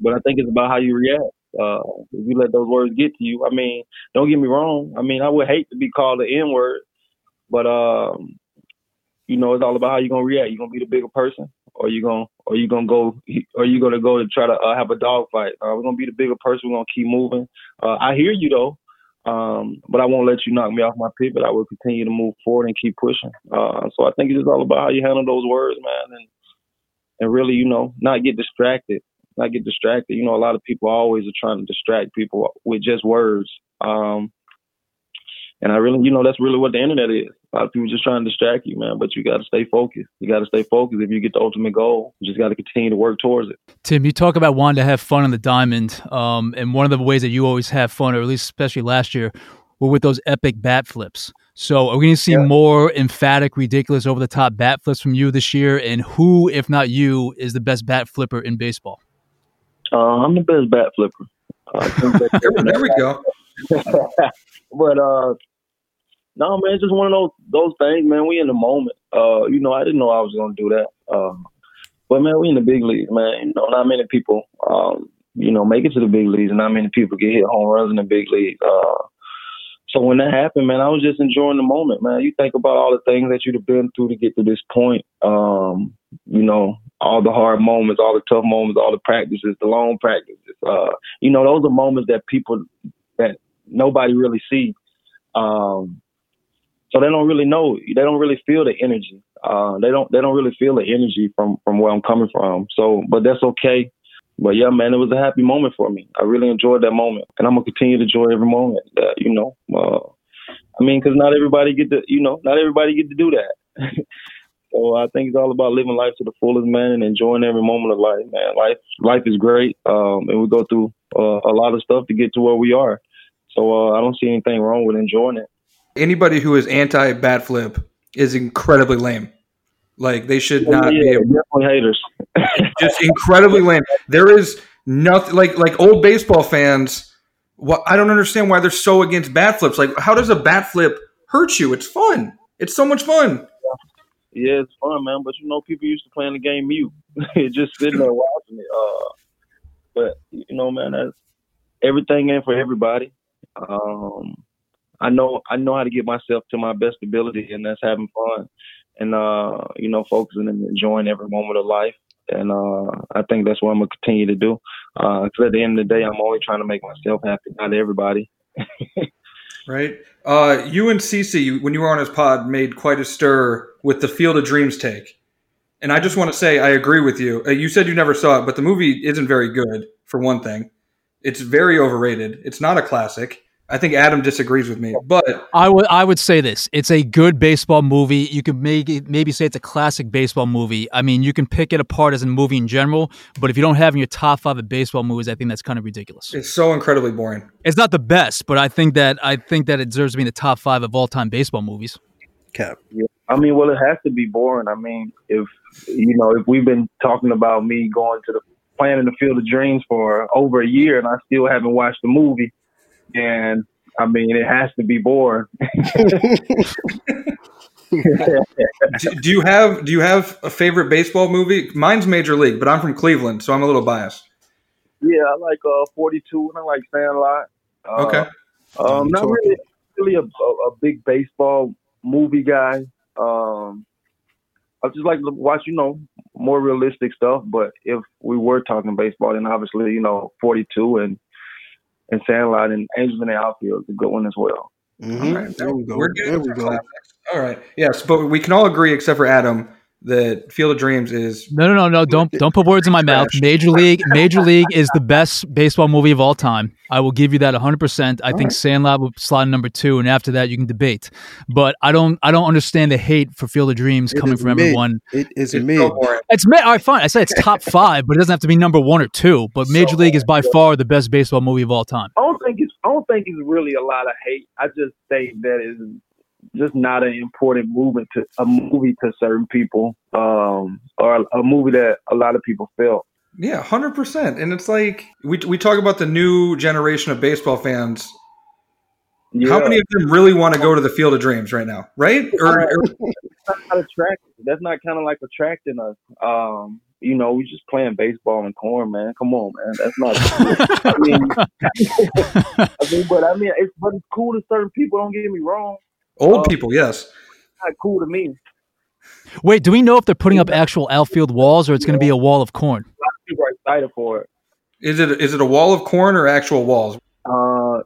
but I think it's about how you react. Uh, if you let those words get to you, I mean, don't get me wrong. I mean, I would hate to be called the N word, but um, you know, it's all about how you're gonna react. You're gonna be the bigger person, or you gonna, or you gonna go, or you gonna go to try to uh, have a dog fight. Uh, we're gonna be the bigger person. We're gonna keep moving. Uh, I hear you though, um, but I won't let you knock me off my pivot. I will continue to move forward and keep pushing. Uh, so I think it's just all about how you handle those words, man, and and really, you know, not get distracted not get distracted. You know, a lot of people always are trying to distract people with just words. Um, and I really, you know, that's really what the internet is. A lot of people just trying to distract you, man. But you got to stay focused. You got to stay focused. If you get the ultimate goal, you just got to continue to work towards it. Tim, you talk about wanting to have fun on the diamond, um, and one of the ways that you always have fun, or at least especially last year, were with those epic bat flips. So are we going to see yeah. more emphatic, ridiculous, over the top bat flips from you this year? And who, if not you, is the best bat flipper in baseball? Uh, I'm the best bat flipper. Uh, there we go. but uh, no, man, it's just one of those those things, man. We in the moment. Uh, you know, I didn't know I was gonna do that. Um, but man, we in the big leagues, man. You know, not many people, um, you know, make it to the big leagues, and not many people get hit home runs in the big league. Uh, so when that happened, man, I was just enjoying the moment, man. You think about all the things that you'd have been through to get to this point. Um, you know, all the hard moments, all the tough moments, all the practices, the long practices. Uh, you know, those are moments that people that nobody really see. Um, so they don't really know. They don't really feel the energy. Uh, they don't. They don't really feel the energy from from where I'm coming from. So, but that's okay. But yeah, man, it was a happy moment for me. I really enjoyed that moment, and I'm gonna continue to enjoy every moment. That you know, uh, I mean, because not everybody get to, you know, not everybody get to do that. So I think it's all about living life to the fullest, man, and enjoying every moment of life, man. Life, life is great, um, and we go through uh, a lot of stuff to get to where we are. So uh, I don't see anything wrong with enjoying it. Anybody who is anti bat flip is incredibly lame. Like they should not yeah, be able, definitely haters. just incredibly lame. There is nothing like like old baseball fans. What I don't understand why they're so against bat flips. Like, how does a bat flip hurt you? It's fun. It's so much fun. Yeah, it's fun, man. But you know, people used to playing the game mute, just sitting there watching it. Uh, but you know, man, that's everything in for everybody. Um, I know I know how to get myself to my best ability, and that's having fun, and uh, you know, focusing and enjoying every moment of life. And uh, I think that's what I'm gonna continue to do. Because uh, at the end of the day, I'm only trying to make myself happy, not everybody. right? Uh, you and CC, when you were on his pod, made quite a stir with the Field of Dreams take. And I just want to say, I agree with you. Uh, you said you never saw it, but the movie isn't very good, for one thing. It's very overrated. It's not a classic. I think Adam disagrees with me, but I would I would say this: it's a good baseball movie. You could maybe maybe say it's a classic baseball movie. I mean, you can pick it apart as a movie in general, but if you don't have in your top five of baseball movies, I think that's kind of ridiculous. It's so incredibly boring. It's not the best, but I think that I think that it deserves to be in the top five of all time baseball movies. Cap. Yeah. I mean, well, it has to be boring. I mean, if you know, if we've been talking about me going to the playing in the Field of Dreams for over a year, and I still haven't watched the movie and I mean, it has to be boring. do, do, you have Do you have a favorite baseball movie? Mine's Major League, but I'm from Cleveland, so I'm a little biased. Yeah, I like uh, 42, and I like Sandlot. Uh, okay. Um, not really, really a, a, a, big baseball movie guy. Um, I just like to watch, you know, more realistic stuff. But if we were talking baseball, then obviously, you know, 42 and and Sandlot and Angels in the Outfield is a good one as well. Mm-hmm. All right, there we go. We're good. There we go. All right. Yes, but we can all agree, except for Adam, that Field of Dreams is no, no, no, no. Don't don't put words in my mouth. Major League, Major League is the best baseball movie of all time. I will give you that 100. percent I all think right. Sandlot will slide number two, and after that, you can debate. But I don't, I don't understand the hate for Field of Dreams coming from mid. everyone. It is it's mid. it's mid. All right, fine. I say it's top five, but it doesn't have to be number one or two. But Major so, League is by far the best baseball movie of all time. I don't think it's, I don't think it's really a lot of hate. I just think that is just not an important movement to a movie to certain people, um, or a movie that a lot of people felt. Yeah, hundred percent. And it's like we we talk about the new generation of baseball fans. Yeah. How many of them really want to go to the Field of Dreams right now? Right? Or, or That's not attractive. That's not kind of like attracting us. Um, you know, we just playing baseball and corn, man. Come on, man. That's not. I mean, I mean, but I mean, it's but it's cool to certain people. Don't get me wrong. Old Uh, people, yes. It's not cool to me. Wait, do we know if they're putting up actual outfield walls or it's going to be a wall of corn? People are excited for it. Is it is it a wall of corn or actual walls? Uh,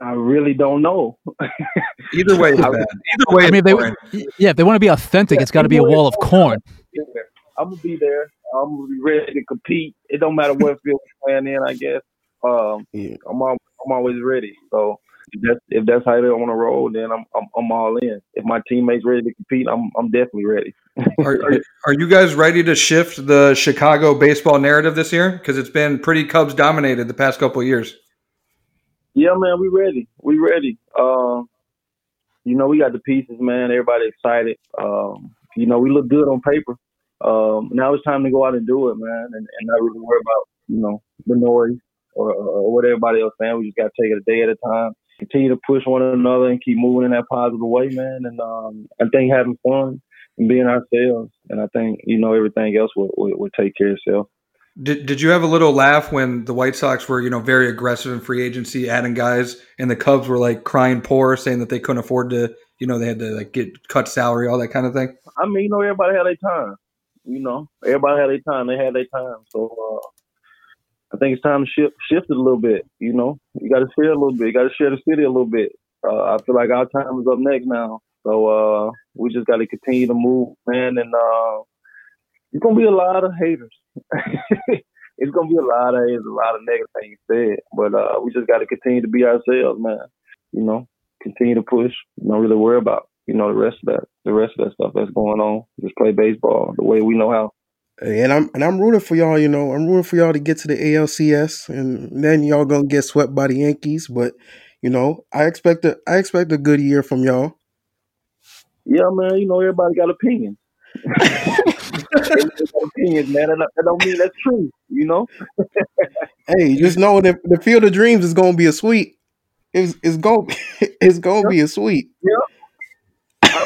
I really don't know. Either way is bad. Either way, I mean, is they, yeah, if they want to be authentic, it's got to be a wall of corn. I'm gonna be there. I'm gonna be ready to compete. It don't matter what field I'm playing in. I guess. Um, Yeah. I'm I'm always ready. So if that's, if that's how they want to roll, then I'm, I'm I'm all in. If my teammates ready to compete, I'm I'm definitely ready. Are, are, are you guys ready to shift the Chicago baseball narrative this year? Because it's been pretty Cubs dominated the past couple of years. Yeah, man, we ready. We ready. Um, you know, we got the pieces, man. Everybody excited. Um, you know, we look good on paper. Um, now it's time to go out and do it, man, and, and not really worry about you know the noise or, or what everybody else saying. We just got to take it a day at a time. Continue to push one another and keep moving in that positive way, man. And um, I think having fun and being ourselves, and I think you know everything else will will, will take care of itself. Did, did you have a little laugh when the White Sox were, you know, very aggressive in free agency, adding guys, and the Cubs were like crying poor, saying that they couldn't afford to, you know, they had to like get cut salary, all that kind of thing? I mean, you know, everybody had their time. You know, everybody had their time. They had their time. So uh, I think it's time to shift shift it a little bit. You know, you got to share a little bit. You got to share the city a little bit. Uh, I feel like our time is up next now. So uh, we just got to continue to move, man. And uh, it's gonna be a lot of haters. it's gonna be a lot of haters, a lot of negative things said. But uh, we just got to continue to be ourselves, man. You know, continue to push. Don't really worry about you know the rest of that, the rest of that stuff that's going on. Just play baseball the way we know how. And I'm and I'm rooting for y'all. You know, I'm rooting for y'all to get to the ALCS, and then y'all gonna get swept by the Yankees. But you know, I expect a I expect a good year from y'all. Yeah, man. You know, everybody got opinions. Opinions, man. That don't, mean that's true. You know. Hey, just know that the Field of Dreams is gonna be a sweet. It's it's gonna it's gonna be a suite. I'm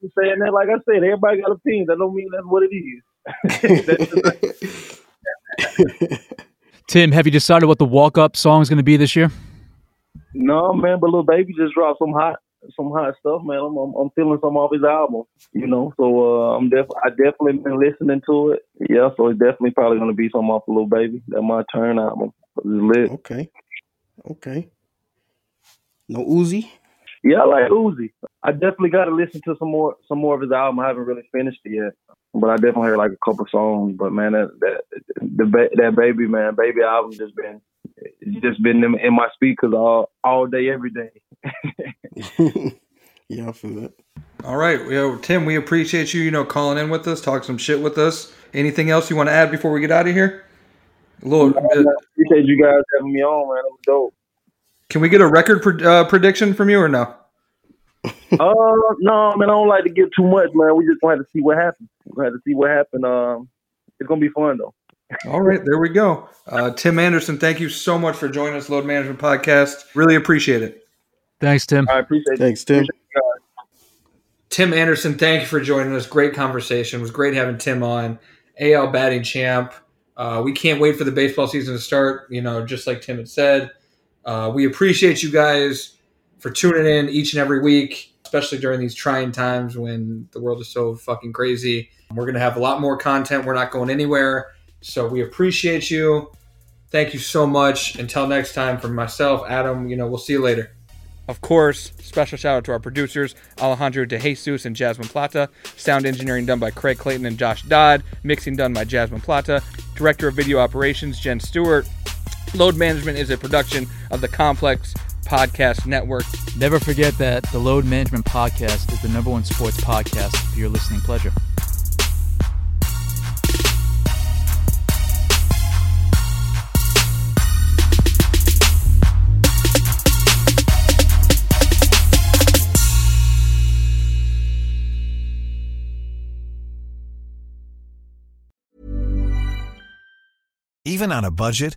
just saying that, like I said, everybody got opinions. That don't mean that's what it is. That's- Tim, have you decided what the walk-up song is going to be this year? no, man. But Lil Baby just dropped some hot, some hot stuff, man. I'm, I'm, I'm feeling some off his album. You know, so uh, I'm def- I definitely been listening to it. Yeah, so it's definitely probably gonna be some off Lil Baby. That my turn album. It's lit. Okay, okay. No Uzi. Yeah, I like Uzi. I definitely got to listen to some more some more of his album. I haven't really finished it yet, but I definitely heard like a couple songs. But man, that that the that baby man, baby album just been just been in, in my speakers all all day, every day. yeah, I feel that. All right, well, Tim, we appreciate you, you know, calling in with us, talk some shit with us. Anything else you want to add before we get out of here? A little, uh, Appreciate you guys having me on, man. It was dope. Can we get a record pre- uh, prediction from you or no? uh, no, man, I don't like to get too much, man. We just gonna have to see what happens. We have to see what happens. Um, it's gonna be fun though. All right, there we go. Uh, Tim Anderson, thank you so much for joining us, Load Management Podcast. Really appreciate it. Thanks, Tim. I appreciate it. Thanks, Tim. Tim Anderson, thank you for joining us. Great conversation. It was great having Tim on. AL batting champ. Uh, we can't wait for the baseball season to start. You know, just like Tim had said, uh, we appreciate you guys for tuning in each and every week, especially during these trying times when the world is so fucking crazy. We're gonna have a lot more content. We're not going anywhere, so we appreciate you. Thank you so much. Until next time, from myself, Adam. You know, we'll see you later. Of course, special shout out to our producers, Alejandro De Jesus and Jasmine Plata. Sound engineering done by Craig Clayton and Josh Dodd. Mixing done by Jasmine Plata. Director of Video Operations, Jen Stewart. Load Management is a production of the Complex Podcast Network. Never forget that the Load Management Podcast is the number one sports podcast for your listening pleasure. Even on a budget,